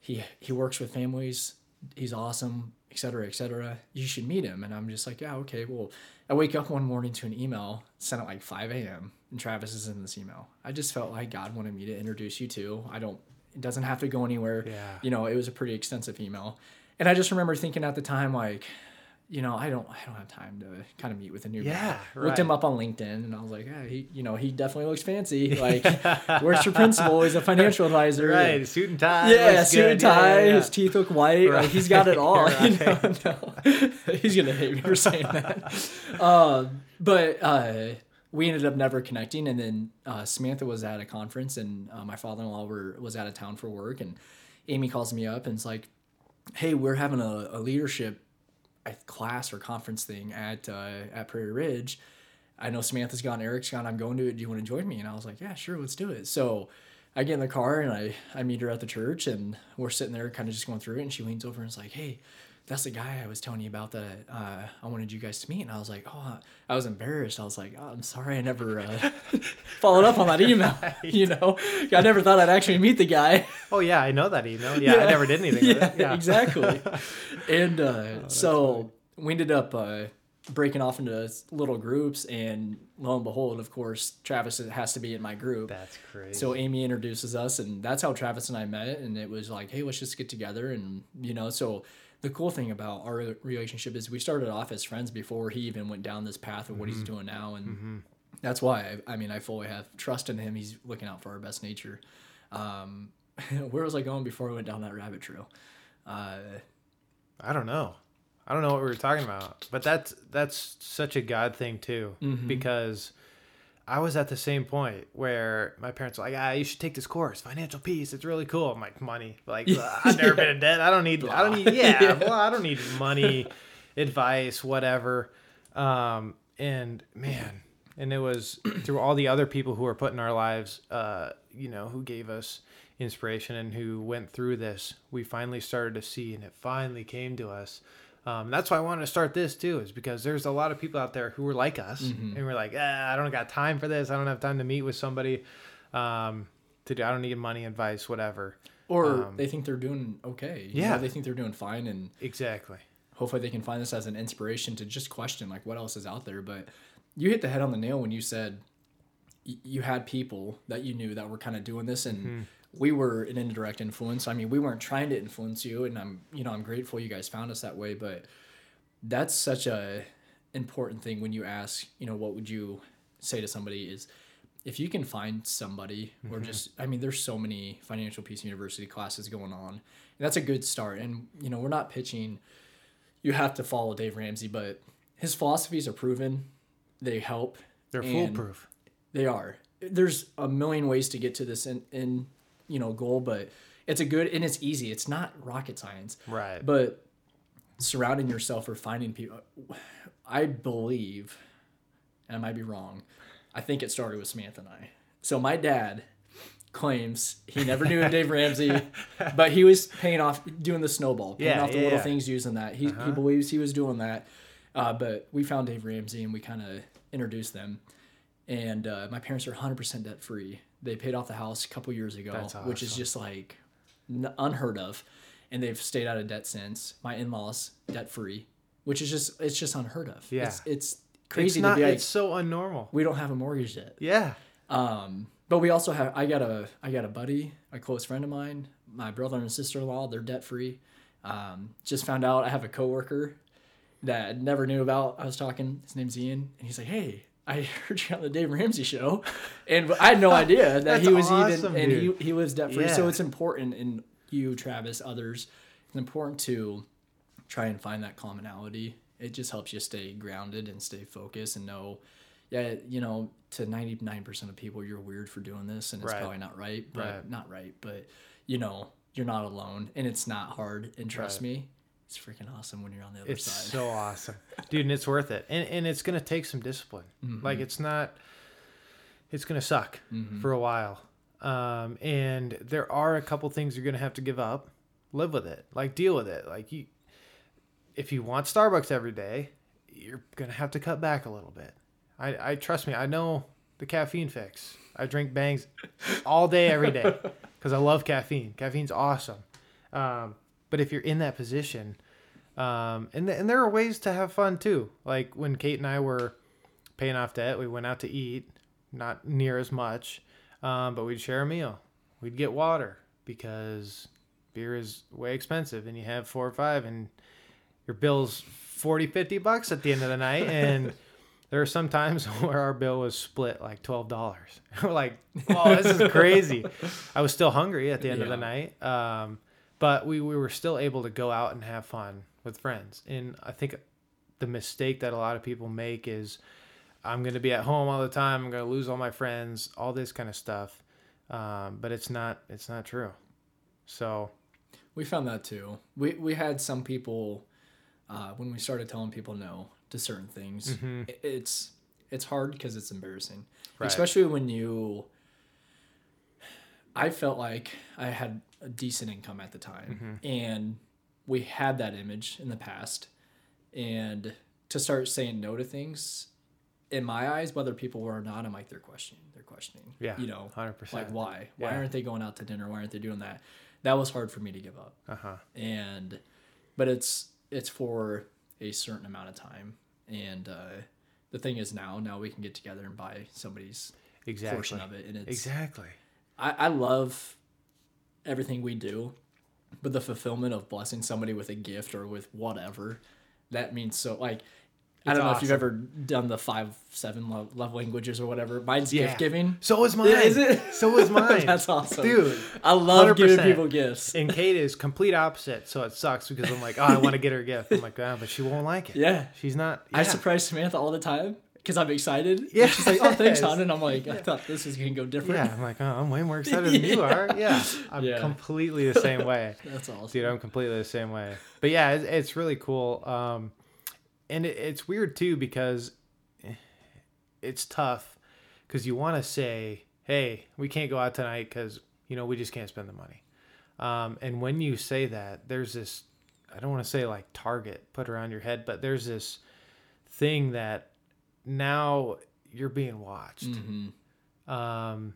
He he works with families. He's awesome, et cetera, et cetera. You should meet him. And I'm just like, yeah, okay. Well, I wake up one morning to an email sent at like 5 a.m. and Travis is in this email. I just felt like God wanted me to introduce you to. I don't. It doesn't have to go anywhere. Yeah. You know, it was a pretty extensive email, and I just remember thinking at the time like. You know, I don't, I don't have time to kind of meet with a new Yeah, guy. Looked him up on LinkedIn, and I was like, yeah, he, you know, he definitely looks fancy. *laughs* Like, where's your principal? He's a financial *laughs* advisor. Right. Suit and tie. Yeah, suit good. and tie. Yeah, yeah. His teeth look white. Right. Like he's got it *laughs* all. You know? No. he's gonna hate me for saying that. Um, but uh, we ended up never connecting. And then uh, Samantha was at a conference, and uh, my father-in-law were was out of town for work. And Amy calls me up and it's like, "Hey, we're having a, a leadership class or conference thing at uh, at Prairie Ridge. I know Samantha's gone, Eric's gone. I'm going to it. Do you want to join me? And I was like, yeah, sure, let's do it. So I get in the car and I I meet her at the church and we're sitting there kind of just going through it. And she leans over and is like, hey. That's the guy I was telling you about that uh, I wanted you guys to meet. And I was like, oh, I was embarrassed. I was like, oh, I'm sorry I never uh, *laughs* followed up on that email. *laughs* You know, I never thought I'd actually meet the guy. Oh yeah, I know that email. *laughs* Yeah, I never did anything with yeah, it. Yeah. exactly. and uh, so we ended up uh, breaking off into little groups, and lo and behold, of course, Travis has to be in my group. That's crazy. So Amy introduces us, and that's how Travis and I met. And it was like, hey, let's just get together, and you know, so. The cool thing about our relationship is we started off as friends before he even went down this path of what he's doing now, and that's why I, I mean I fully have trust in him. He's looking out for our best nature. Um, *laughs* where was I going before I went down that rabbit trail? Uh, I don't know. I don't know what we were talking about, but that's that's such a God thing too, Mm-hmm. because I was at the same point where my parents were like, "Ah, you should take this course, financial peace. It's really cool." I'm like, "Money, like uh, *laughs* I've never been in debt. I don't need. I don't need. Yeah, *laughs* Yeah. well, I don't need money, advice, whatever." Um, and man, and it was through all the other people who were put in our lives, uh, you know, who gave us inspiration and who went through this, we finally started to see, and it finally came to us. Um, that's why I wanted to start this too, is because there's a lot of people out there who are like us, Mm-hmm. and we're like, ah, I don't got time for this. I don't have time to meet with somebody. Um, to do, I don't need money, advice, whatever. or they think they're doing okay. you Um, yeah. know, they think they're doing fine, and Exactly. hopefully they can find this as an inspiration to just question like what else is out there. But you hit the head on the nail when you said y- you had people that you knew that were kind of doing this, and Mm-hmm. We were an indirect influence. I mean, we weren't trying to influence you, and I'm you know I'm grateful you guys found us that way, but that's such a important thing when you ask you know what would you say to somebody is if you can find somebody or mm-hmm. just i mean there's so many financial peace university classes going on and that's a good start and you know we're not pitching you have to follow dave ramsey but his philosophies are proven they help They're foolproof. they are there's a million ways to get to this in, in you know goal but it's a good and it's easy. It's not rocket science. Right. but surrounding yourself or finding people i believe and i might be wrong i think it started with samantha and i. So my dad claims he never knew dave ramsey *laughs* but he was paying off doing the snowball paying Yeah, off the yeah, little yeah. things using that. He, he believes he was doing that. Uh, but we found dave ramsey and we kind of introduced them. And uh, my parents are 100% debt free they paid off the house a couple years ago That's which is just like unheard of and they've stayed out of debt since my in-laws debt free which is just it's just unheard of Yeah. it's, it's crazy it's not. to be like it's so unnormal. we don't have a mortgage yet Yeah. um but we also have i got a i got a buddy a close friend of mine my brother and sister-in-law they're debt free um just found out i have a coworker that I never knew about i was talking his name's ian and he's like hey I *laughs* heard you on the Dave Ramsey show, and I had no idea that he was awesome, even and he he lives debt free. So it's important in you, Travis, others. It's important to try and find that commonality it just helps you stay grounded and stay focused and know, yeah, you know, to ninety nine percent of people, you're weird for doing this, and it's Right. probably not right, but Right. not right, but you know, you're not alone, and it's not hard. And trust Right. me, it's freaking awesome when you're on the other It's side. so *laughs* awesome, dude, and it's worth it. And and it's gonna take some discipline. Mm-hmm. Like it's not. It's gonna suck for a while, um, and there are a couple things you're gonna have to give up. Live with it. Like deal with it. Like you, if you want Starbucks every day, you're gonna have to cut back a little bit. I, I trust me. I know the caffeine fix. I drink bangs all day, every day, *laughs* because I love caffeine. Caffeine's awesome. Um, but if you're in that position, um, and th- and there are ways to have fun too. Like when Kate and I were paying off debt, we went out to eat, not near as much, um, but we'd share a meal. We'd get water because beer is way expensive, and you have four or five, and your bill's 40, 50 bucks at the end of the night, *laughs* and. There are some times *laughs* where our bill was split like twelve dollars. *laughs* We're like, "Oh, this is crazy." I was still hungry at the end of the night, um, but we, we were still able to go out and have fun with friends. And I think the mistake that a lot of people make is, I'm going to be at home all the time. I'm going to lose all my friends, all this kind of stuff. Um, but it's not it's not true. So We found that too. We we had some people uh, when we started telling people no to certain things. i- It's it's hard because it's embarrassing, Right. especially when you. I felt like I had a decent income at the time, and we had that image in the past, and to start saying no to things, in my eyes, whether people were or not, I'm like they're questioning, they're questioning. Yeah, you know, 100%. like why? Why Yeah. aren't they going out to dinner? Why aren't they doing that? That was hard for me to give up uh huh. and but it's it's for a certain amount of time and uh the thing is now now we can get together and buy somebody's Exactly. portion of it and it's Exactly. I, I love everything we do but the fulfillment of blessing somebody with a gift or with whatever that means so like I don't know if you've ever done the five seven love, love languages or whatever. Mine's Yeah. gift giving. So is *laughs* mine. Is it? So is *laughs* mine. That's awesome, Dude. I love giving 100%. people gifts. And Kate is complete opposite, so it sucks because I'm like, oh, I want to get her a gift. I'm like, ah, but she won't like it. *laughs* Yeah, She's not. I surprise Samantha all the time because I'm excited. Yeah. She's like, oh, thanks, *laughs* hon. And I'm like, I thought this was going to go different. Yeah, I'm like, oh, I'm way more *laughs* excited than you are. Yeah, I'm Yeah. completely the same way, *laughs* That's awesome. dude. I'm completely the same way. But yeah, it's, it's really cool. Um, and it, it's weird too because it's tough because you want to say, hey, we can't go out tonight because you know we just can't spend the money. Um, and when you say that, there's this, I don't want to say like target put around your head, but there's this thing that now you're being watched. hmm Um,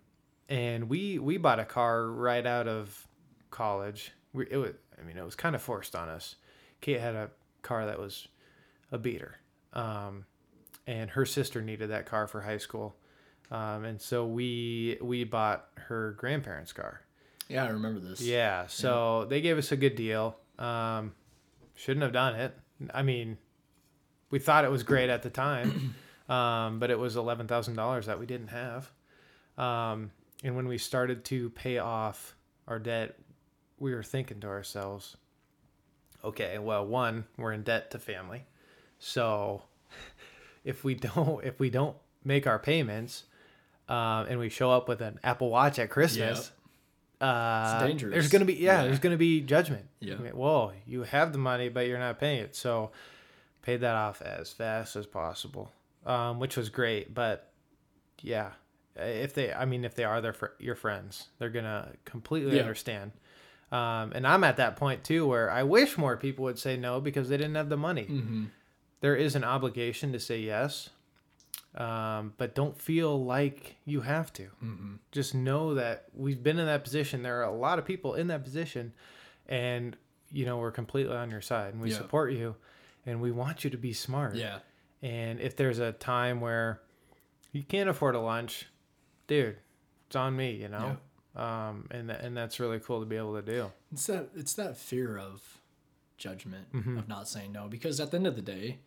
and we we bought a car right out of college. We, it was, I mean, it was kind of forced on us. Kate had a car that was a beater, um, and her sister needed that car for high school, um, and so we we bought her grandparents' car. Yeah, I remember this. Yeah, so they gave us a good deal. Um, shouldn't have done it. I mean, we thought it was great at the time, *clears throat* um, but it was eleven thousand dollars that we didn't have. Um, and when we started to pay off our debt, we were thinking to ourselves, okay, well, one, we're in debt to family, so *laughs* if we don't if we don't make our payments, um, and we show up with an Apple Watch at Christmas. Uh, It's dangerous. There's gonna be yeah, Yeah. there's gonna be judgment. Yeah. I mean, Whoa, you have the money, but you're not paying it. So, paid that off as fast as possible, um, which was great. But yeah, if they, I mean, if they are their fr- your friends, they're gonna completely Yeah. understand. Um, and I'm at that point too, where I wish more people would say no because they didn't have the money. hmm There is an obligation to say yes, um, but don't feel like you have to hmm just know that we've been in that position. There are a lot of people in that position, and you know we're completely on your side, and we Yeah. support you, and we want you to be smart. Yeah. And if there's a time where you can't afford a lunch, dude, it's on me. You know. Um, and tha- and that's really cool to be able to do. It's that it's that fear of judgment Mm-hmm. of not saying no because at the end of the day,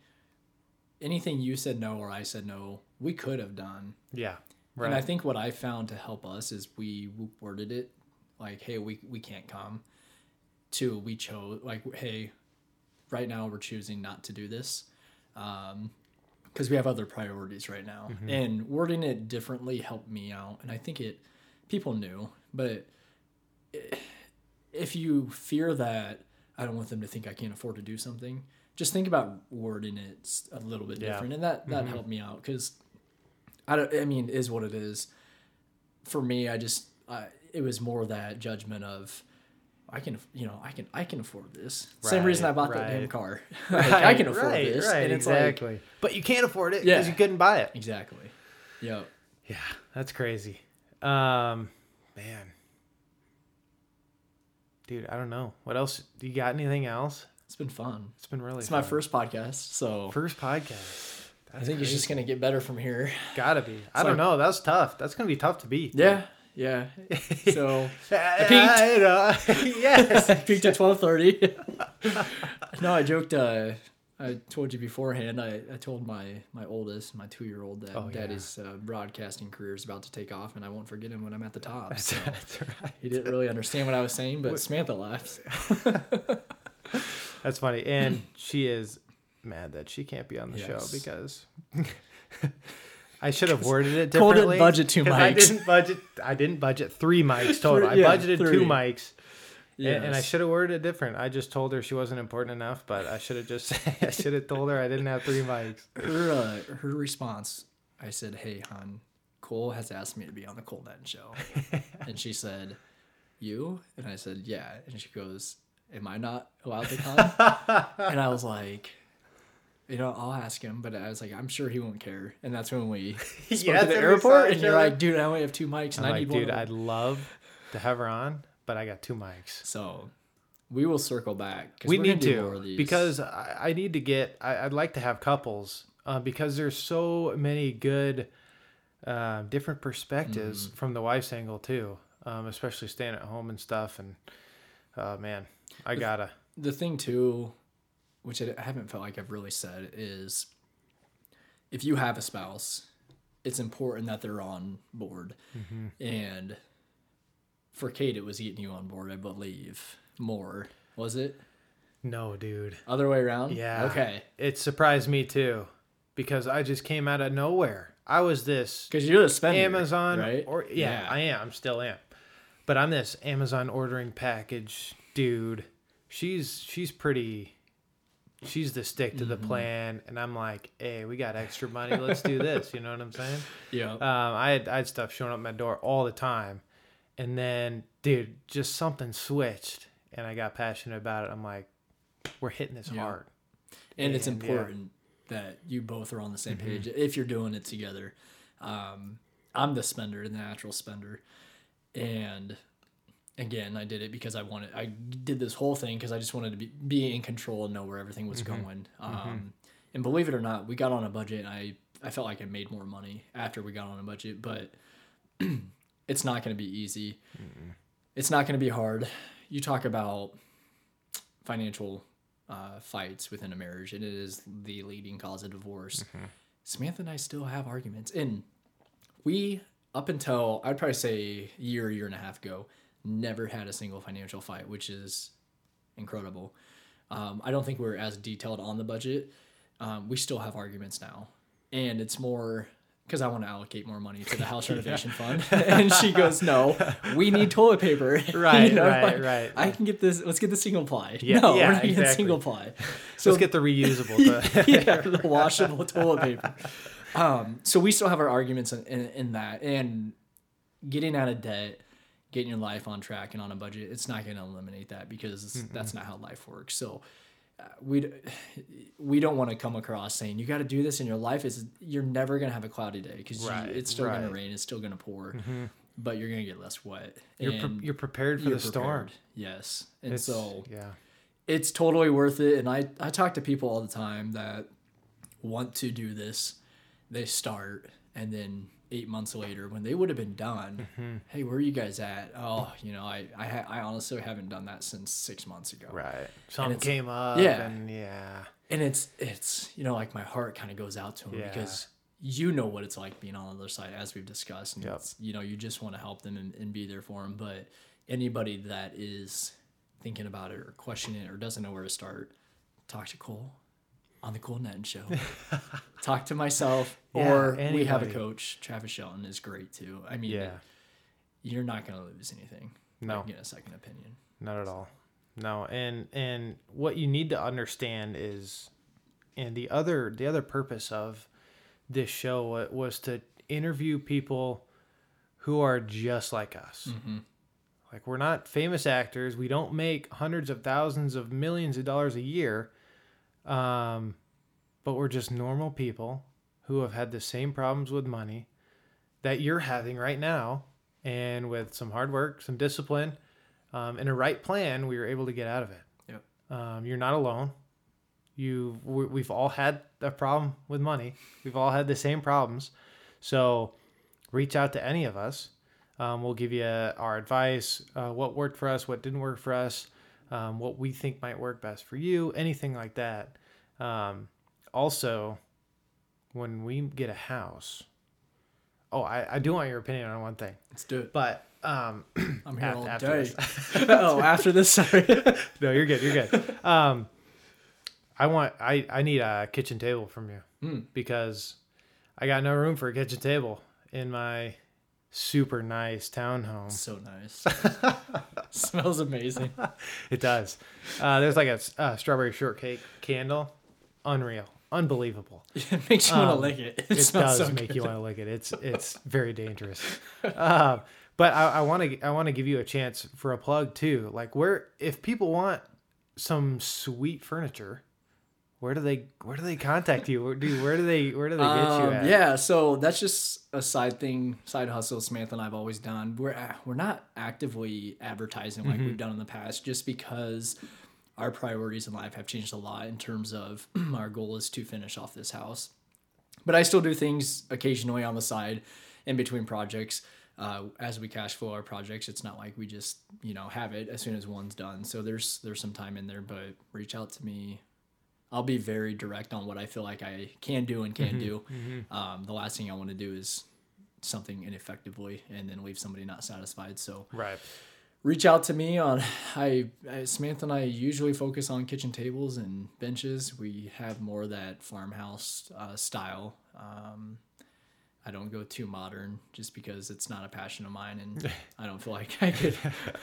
anything you said no or I said no, we could have done. Yeah. And I think what I found to help us is we worded it like, "Hey, we we can't come." To we chose like, "Hey, right now we're choosing not to do this." um, because we have other priorities right now, mm-hmm. and wording it differently helped me out, and I think it people knew, but if you fear that I don't want them to think I can't afford to do something, just think about wording it a little bit Yeah. different, and that that mm-hmm. helped me out because I don't. I mean, it is what it is. For me, I just I, it was more that judgment of. I can, you know, I can, I can afford this. Same reason I Right, bought that damn car. *laughs* *laughs* Like, I can afford right, this, Right, and it's like exactly. but you can't afford it because Yeah. you couldn't buy it. exactly. Yep. Yeah, that's crazy. Um, man, dude, I don't know what else. Do you got anything else? It's been fun. It's been really. It's my first podcast, so first podcast. I think it's just gonna get better from here. Gotta be. I don't like- know. That's tough. That's gonna be tough to beat. Yeah, yeah. *laughs* So I peaked. know. *laughs* yes. *laughs* I peaked at twelve thirty. no, I joked. Uh, I told you beforehand. I, I told my my oldest, my two year old, that Oh, yeah. Daddy's uh, broadcasting career is about to take off, and I won't forget him when I'm at the top. So that's right. he didn't really understand what I was saying, but Samantha laughed. That's funny. And she is mad that she can't be on the show because I should have worded it differently. didn't budget two 'cause I mics. didn't budget. I didn't budget three mics total. I Three- yeah, budgeted two three. mics. And, and I should have worded it different. I just told her she wasn't important enough, but I should have just *laughs* I should have told her I didn't have three mics. her uh, her response, I said, "Hey, hon, Cole has asked me to be on the Cole Netten show," *laughs* and she said, "You?" And I said, "Yeah." And she goes, "Am I not allowed to come?" *laughs* and I was like. You know, I'll ask him, but I was like, I'm sure he won't care. And that's when we *laughs* spoke Yeah, at the that's when we saw airport, and you're like, dude, I only have two mics, and I'm I like, need one. dude, I'd love to have her on, but I got two mics. So we will circle back. we need do more of to these. because I, I need to get I, i'd like to have couples uh, because there's so many good uh, different perspectives Mm-hmm. from the wife's angle too um, especially staying at home and stuff and uh, man i gotta the thing too, which I haven't felt like I've really said, is if you have a spouse, it's important that they're on board. Mm-hmm. And for Kate, it was getting you on board, I believe. More was it no dude other way around? yeah Okay, it surprised me too because i just came out of nowhere i was this because you're the spender, Amazon right? or yeah, I am. I'm still am. But I'm this Amazon ordering package dude. She's she's pretty she's the stick to the Mm-hmm. plan and I'm like, "Hey, we got extra money. Let's do this." You know what I'm saying? yeah. Um I had I had stuff showing up at my door all the time. And then dude, just something switched and I got passionate about it. I'm like, "We're hitting this Yeah. hard." and it's And, yeah. important that you both are on the same Mm-hmm. page if you're doing it together. Um, I'm the spender, the natural spender, and again, I did it because I wanted. I did this whole thing because I just wanted to be, be in control and know where everything was Mm-hmm. going. Um, and believe it or not, we got on a budget. And I I felt like I made more money after we got on a budget, but *clears throat* it's not going to be easy. It's not going to be hard. You talk about financial uh, fights within a marriage, and it is the leading cause of divorce. Samantha and I still have arguments, and we up until I'd probably say a year, year and a half ago, never had a single financial fight, which is incredible. Um, I don't think we're as detailed on the budget. Um, we still have arguments now, and it's more because I want to allocate more money to the house *laughs* renovation fund. *laughs* and she goes, "No, we need *laughs* toilet paper." Right, right, right. I can get this. Let's get the single ply. Yeah, no, yeah, we're not getting exactly. single ply. So let's get the reusable. yeah, the washable toilet paper. Um, so we still have our arguments in, in, in that, and getting out of debt, getting your life on track and on a budget, it's not going to eliminate that because that's not how life works. So uh, we we don't want to come across saying you got to do this in your life. Is you're never going to have a cloudy day because Right, it's still going to rain, it's still going to pour, but you're going to get less wet. you're pre- you're prepared for you're the storm. Yes, and It's- so yeah. it's totally worth it. And I, I talk to people all the time that want to do this. They start, and then eight months later, when they would have been done, Mm-hmm. hey, where are you guys at? Oh, you know, I, I, ha- I honestly haven't done that since six months ago. Right. Something came up. yeah. And yeah. And it's, it's, you know, like my heart kind of goes out to them Yeah. because you know what it's like being on the other side, as we've discussed. And Yep. it's, you know, you just want to help them and, and be there for them. But anybody that is thinking about it or questioning it or doesn't know where to start, talk to Cole. On the Cole Netten show. *laughs* Talk to myself, Yeah, or we have a coach. Travis Shelton is great too. I mean, Yeah. you're not going to lose anything. No. get a second opinion. Not at all. No, and and what you need to understand is, and the other the other purpose of this show was to interview people who are just like us. Mm-hmm. Like we're not famous actors. We don't make hundreds of thousands of millions of dollars a year, um, but we're just normal people who have had the same problems with money that you're having right now, and with some hard work, some discipline um, and a right plan, we were able to get out of it. Yep. Um, you're not alone. You, we- we've all had a problem with money. We've all had the same problems. So, reach out to any of us. Um, we'll give you our advice, uh, what worked for us, what didn't work for us, um, what we think might work best for you, anything like that. Um, also, when we get a house, oh, I, I do want your opinion on one thing, Let's do it. but um, *clears throat* I'm here Af- all after day. *laughs* *laughs* oh, after this, sorry. *laughs* no, you're good. You're good. Um, I want I I need a kitchen table from you Hmm. because I got no room for a kitchen table in my super nice townhome. so nice. *laughs* Smells amazing. It does. Uh, there's like a, strawberry shortcake candle, unreal, unbelievable. *laughs* It makes you want to Um, lick it. *laughs* It, It does so make good. you want to lick it. It's it's very dangerous. Um, but I want to I want to give you a chance for a plug too. Like where if people want some sweet furniture, where do they where do they contact you? Where do where do they where do they get you Um, at? yeah, so that's just a side thing, side hustle Samantha and I've always done. We're we're not actively advertising like Mm-hmm. we've done in the past, just because our priorities in life have changed a lot in terms of *clears throat* our goal is to finish off this house. But I still do things occasionally on the side, in between projects. Uh, as we cash flow our projects, it's not like we just you know have it as soon as one's done. So there's there's some time in there, but reach out to me I'll be very direct on what I feel like I can do and can't do. Um, the last thing I want to do is something ineffectively and then leave somebody not satisfied. So Right. reach out to me on I, I Samantha and I usually focus on kitchen tables and benches. We have more of that farmhouse uh, style. Um, I don't go too modern just because it's not a passion of mine and *laughs* I don't feel like I could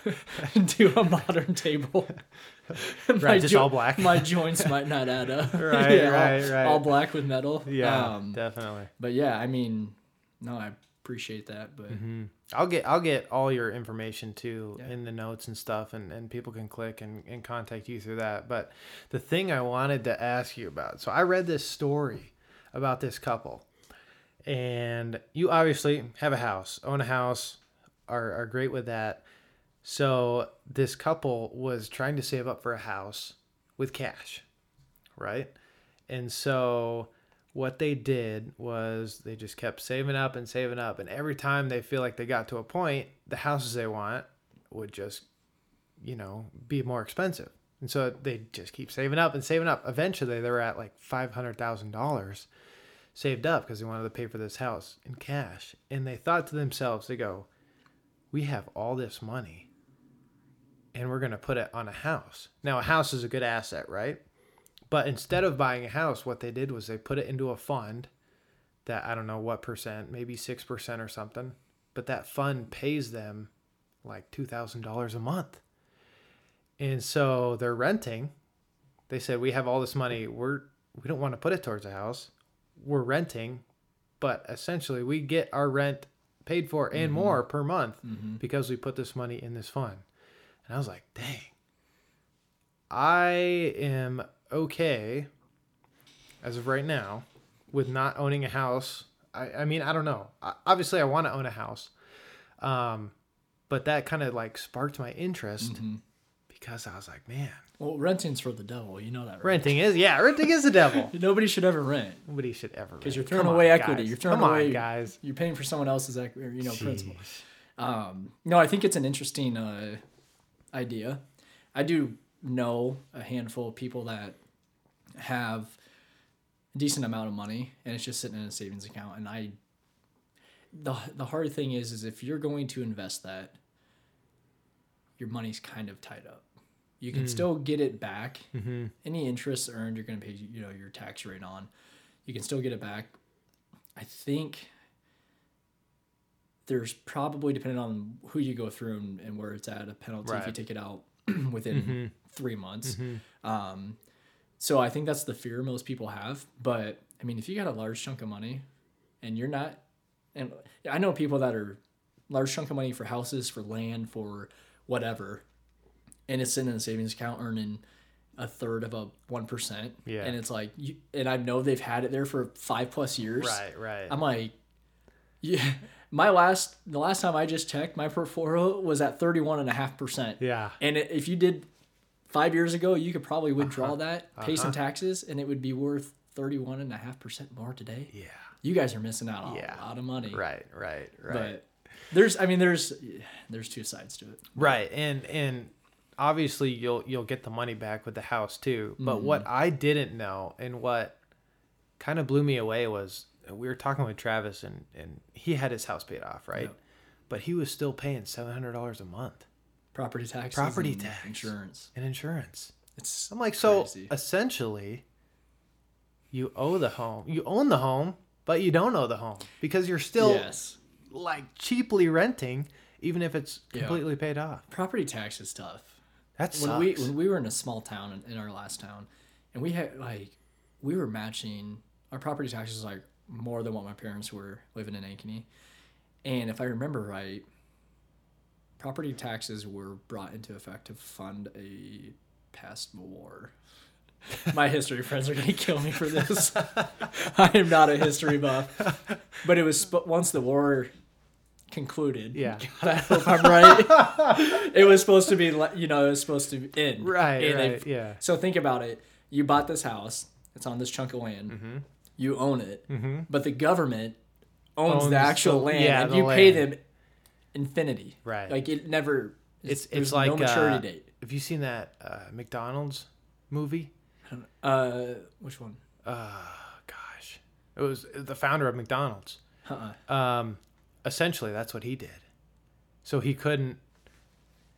*laughs* do a modern table. *laughs* My Right, just all black. My joints might not add up. Right, all- right, right. All black with metal. Yeah, Um, definitely. but yeah, I mean, no, I appreciate that. But I'll get I'll get all your information too Yeah. in the notes and stuff and, and people can click and, and contact you through that. But the thing I wanted to ask you about, so I read this story about this couple and you obviously have a house, own a house, are, are great with that. So this couple was trying to save up for a house with cash, right? And so what they did was they just kept saving up and saving up. And every time they feel like they got to a point, the houses they want would just, you know, be more expensive. And so they just keep saving up and saving up. Eventually, they were at like $500,000 saved up because they wanted to pay for this house in cash. And they thought to themselves, they go, we have all this money and we're going to put it on a house. Now, a house is a good asset, right? But instead of buying a house, what they did was they put it into a fund that I don't know what percent, maybe 6% or something. But that fund pays them like $2,000 a month. And so they're renting. They said, We have all this money. We're, we don't want to put it towards a house. We're renting. But essentially, we get our rent paid for and mm-hmm. more per month mm-hmm. because we put this money in this fund. And I was like, dang. I am okay as of right now with not owning a house. I, I mean, I don't know. I, obviously, I want to own a house. Um, but that kind of like sparked my interest mm-hmm. because I was like, man, well, renting's for the devil. You know that, right? renting is, yeah, renting is the devil. *laughs* Nobody should ever rent Nobody should ever. because you're throwing away equity. You're throwing Come away on, guys. You're paying for someone else's, equity, you know, principal. Um, no, I think it's an interesting uh, idea. I do know a handful of people that have a decent amount of money and it's just sitting in a savings account. And I, the the hard thing is, is if you're going to invest that, your money's kind of tied up. You Mm. can still get it back. Mm-hmm. Any interest earned, you're going to pay you know your tax rate on. You can still get it back. I think there's probably depending on who you go through and, and where it's at a penalty if you take it out *clears throat* within Mm-hmm. three months. Um, so I think that's the fear most people have. But I mean, if you got a large chunk of money and you're not, and I know people that are large chunk of money for houses, for land, for whatever, and it's in a savings account earning a third of a one percent. Yeah. and it's like, you, and I know they've had it there for five plus years. Right, right. I'm like, yeah. *laughs* My last, the last time I just checked, my portfolio was at 31 and a half percent. yeah. And it, if you did five years ago, you could probably Uh-huh. withdraw that, pay some taxes, and it would be worth 31 and a half percent more today. Yeah. You guys are missing out on Yeah. a lot of money. Right, right, right. But there's, I mean, there's, there's two sides to it. Right, and and obviously you'll you'll get the money back with the house too. But mm-hmm. what I didn't know and what kind of blew me away was we were talking with Travis and and he had his house paid off, right? Yep. But he was still paying seven hundred dollars a month Property taxes, Property tax. insurance. and insurance. It's I'm like, so essentially, you owe the home, you own the home, but you don't owe the home because you're still yes. like cheaply renting, even if it's Yeah. completely paid off. Property tax is tough. That sucks. when we when we were in a small town in, in our last town, and we had like we were matching our property taxes like more than what my parents were living in Ankeny, and if I remember right, property taxes were brought into effect to fund a past war. *laughs* My history friends are gonna kill me for this. *laughs* I am not a history buff, but it was sp- once the war concluded. Yeah. God, I hope I'm right. it was supposed to be, you know, it was supposed to end. right, And right, yeah. So think about it. You bought this house. It's on this chunk of land. Mm-hmm. You own it, but the government owns, Owns the actual the- land, yeah, and you pay them infinity. Right. Like it never. It's there's it's like no maturity uh, date. Have you seen that uh, McDonald's movie? Uh, which one? Gosh, it was the founder of McDonald's. Uh-uh. Um, essentially, that's what he did. So he couldn't.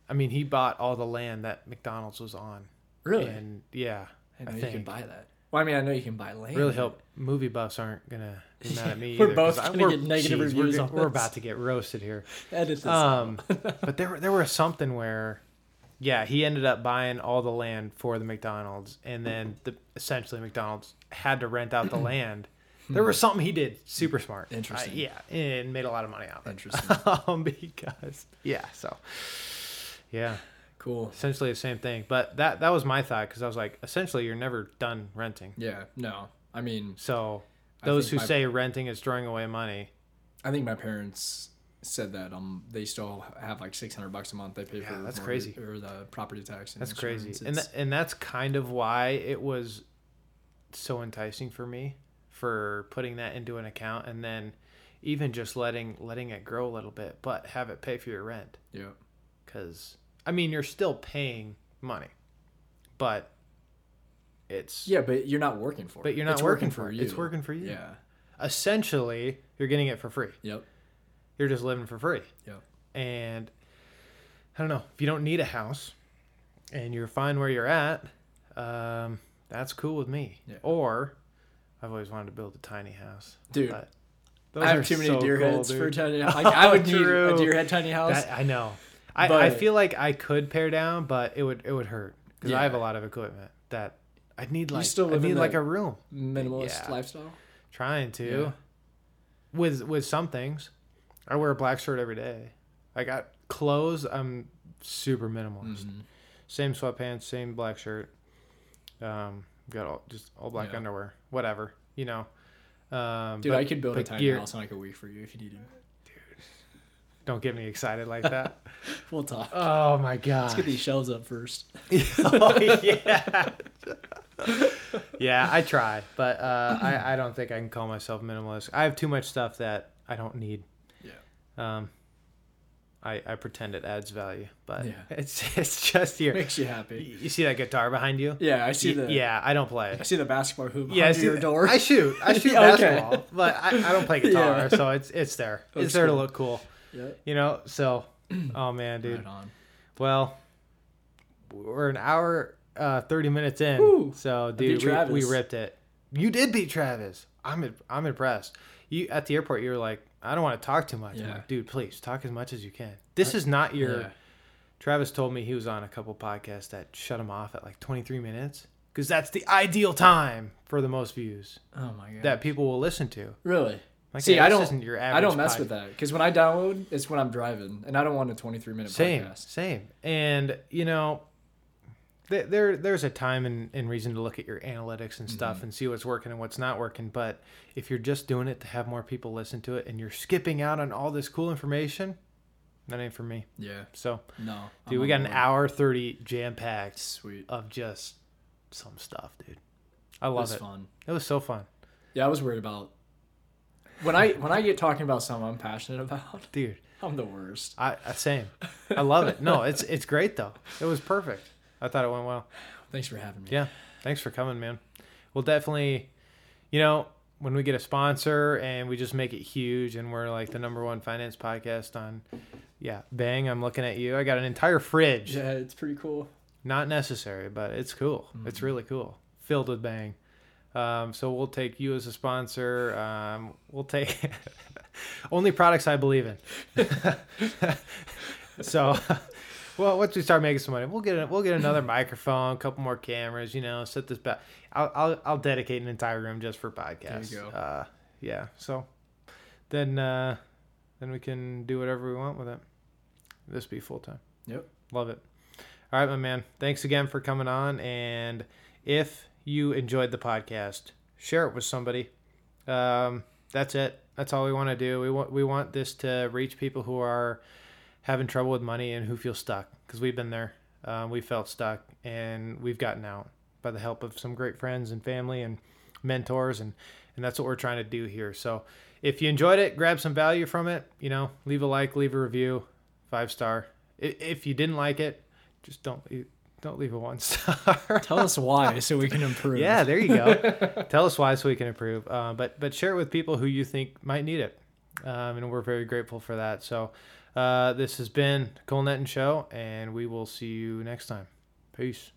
I mean, he bought all the land that McDonald's was on. Really? And yeah, I you can buy that. Well, I mean, I know you can buy land. Really hope movie buffs aren't gonna be mad at me. *laughs* We're either, both 'cause I- gonna we're- get negative jeez, reviews We're, we're about to get roasted here. *laughs* Edit. Um, *laughs* but there, were there was something where, yeah, he ended up buying all the land for the McDonald's, and then the essentially McDonald's had to rent out the *clears throat* land. There was something he did super smart. Interesting. Uh, yeah, and made a lot of money out of it. Interesting. *laughs* um, because yeah, so yeah, cool. essentially the same thing. But that that was my thought because I was like, essentially, you're never done renting. Yeah. No. I mean, So those who my- say renting is throwing away money, I think my parents said that um they still have like six hundred bucks a month they pay Yeah, for that's mortgage- crazy. or the property tax. And That's crazy, insurance. and It's- tha- and that's kind of why it was so enticing for me for putting that into an account, and then even just letting letting it grow a little bit, but have it pay for your rent. yeah. Because I mean, you're still paying money, but it's Yeah, but you're not working for it. but you're not It's working, for it. you. It's working for you. Yeah. Essentially, you're getting it for free. Yep. You're just living for free. Yep. And I don't know if you don't need a house and you're fine where you're at, um, that's cool with me. Yeah. Or I've always wanted to build a tiny house, Dude, But those I have are too many so deer cool, heads for a tiny house. Like, *laughs* I would need a deer head tiny house. That, I know. I, I feel like I could pare down, but it would it would hurt because I have a lot of equipment that I'd need like still I live in need like a room. Minimalist Yeah. lifestyle. Trying to Yeah. with with some things. I wear a black shirt every day. I got clothes. I'm super minimalist. Mhm. Same sweatpants, same black shirt. Um, got all just all black Yeah. underwear, whatever you know. Um, Dude, but- I could build a tiny gear- house in like a week for you if you needed. Dude, don't get me excited like that. *laughs* We'll talk. oh my god. Let's get these shelves up first. *laughs* *laughs* oh yeah. yeah, I try, but uh, I I don't think I can call myself minimalist. I have too much stuff that I don't need. Yeah. Um, I I pretend it adds value, but Yeah. *laughs* it's it's just here. Makes you happy. You see that guitar behind you? Yeah, I see the yeah, I don't play. It. I see the basketball hoop Yeah, I behind see your the- door. I shoot. I *laughs* shoot okay. basketball, but I, I don't play *laughs* guitar, Yeah. so it's it's there. Looks it's there cool. to look cool, yeah. you know. So, *clears throat* oh man, dude. Right. Well, we're an hour, uh, thirty minutes in. Woo. So, dude, we, we ripped it. You did beat Travis. I'm I'm impressed. You at the airport, you were like, I don't want to talk too much. Yeah. like, dude, please talk as much as you can. This is not your. Yeah. Travis told me he was on a couple podcasts that shut him off at like 23 minutes because that's the ideal time for the most views Oh my god. that people will listen to. really. Like, See, yeah, I don't. isn't your I don't mess pod- with that because when I download, it's when I'm driving, and I don't want a 23 minute Same, podcast. same. And you know, th- there there's a time and, and reason to look at your analytics and stuff Mm-hmm. and see what's working and what's not working. But if you're just doing it to have more people listen to it and you're skipping out on all this cool information, that ain't for me. Yeah. So, No. dude, I'm we got an hour thirty jam packed Sweet. of just some stuff, dude. I love It was it. fun. It was so fun, Yeah, I was worried about when I when I get talking about something I'm passionate about. dude. *laughs* I'm the worst. I, I same. I love it. No, it's it's great though. It was perfect. I thought it went well. Thanks for having me. Yeah. Thanks for coming, man. We'll definitely, you know, when we get a sponsor and we just make it huge and we're like the number one finance podcast on, yeah, bang, I'm looking at you. I got an entire fridge. Yeah, it's pretty cool. Not necessary, but it's cool. It's really cool. Filled with bang. Um, so we'll take you as a sponsor. Um, we'll take *laughs* only products I believe in. *laughs* so, *laughs* well, once we start making some money, we'll get a, we'll get another *laughs* microphone, a couple more cameras. You know, set this back. I'll, I'll I'll dedicate an entire room just for podcasts. go. Uh, yeah. So then uh, then we can do whatever we want with it. This be full time. Yep. Love it. All right, my man. Thanks again for coming on. And if you enjoyed the podcast, share it with somebody. Um, that's it. That's all we want to do. We want we want this to reach people who are having trouble with money and who feel stuck because we've been there. Um, we felt stuck and we've gotten out by the help of some great friends and family and mentors and and that's what we're trying to do here. So if you enjoyed it, grab some value from it. You know, leave a like, leave a review, five star. If you didn't like it, just don't leave, don't leave a one *laughs* star. Tell us why so we can improve. Yeah, there you go. *laughs* Tell us why so we can improve. Uh, but but share it with people who you think might need it, um, and we're very grateful for that. So uh, this has been Cole Netten Show, and we will see you next time. Peace.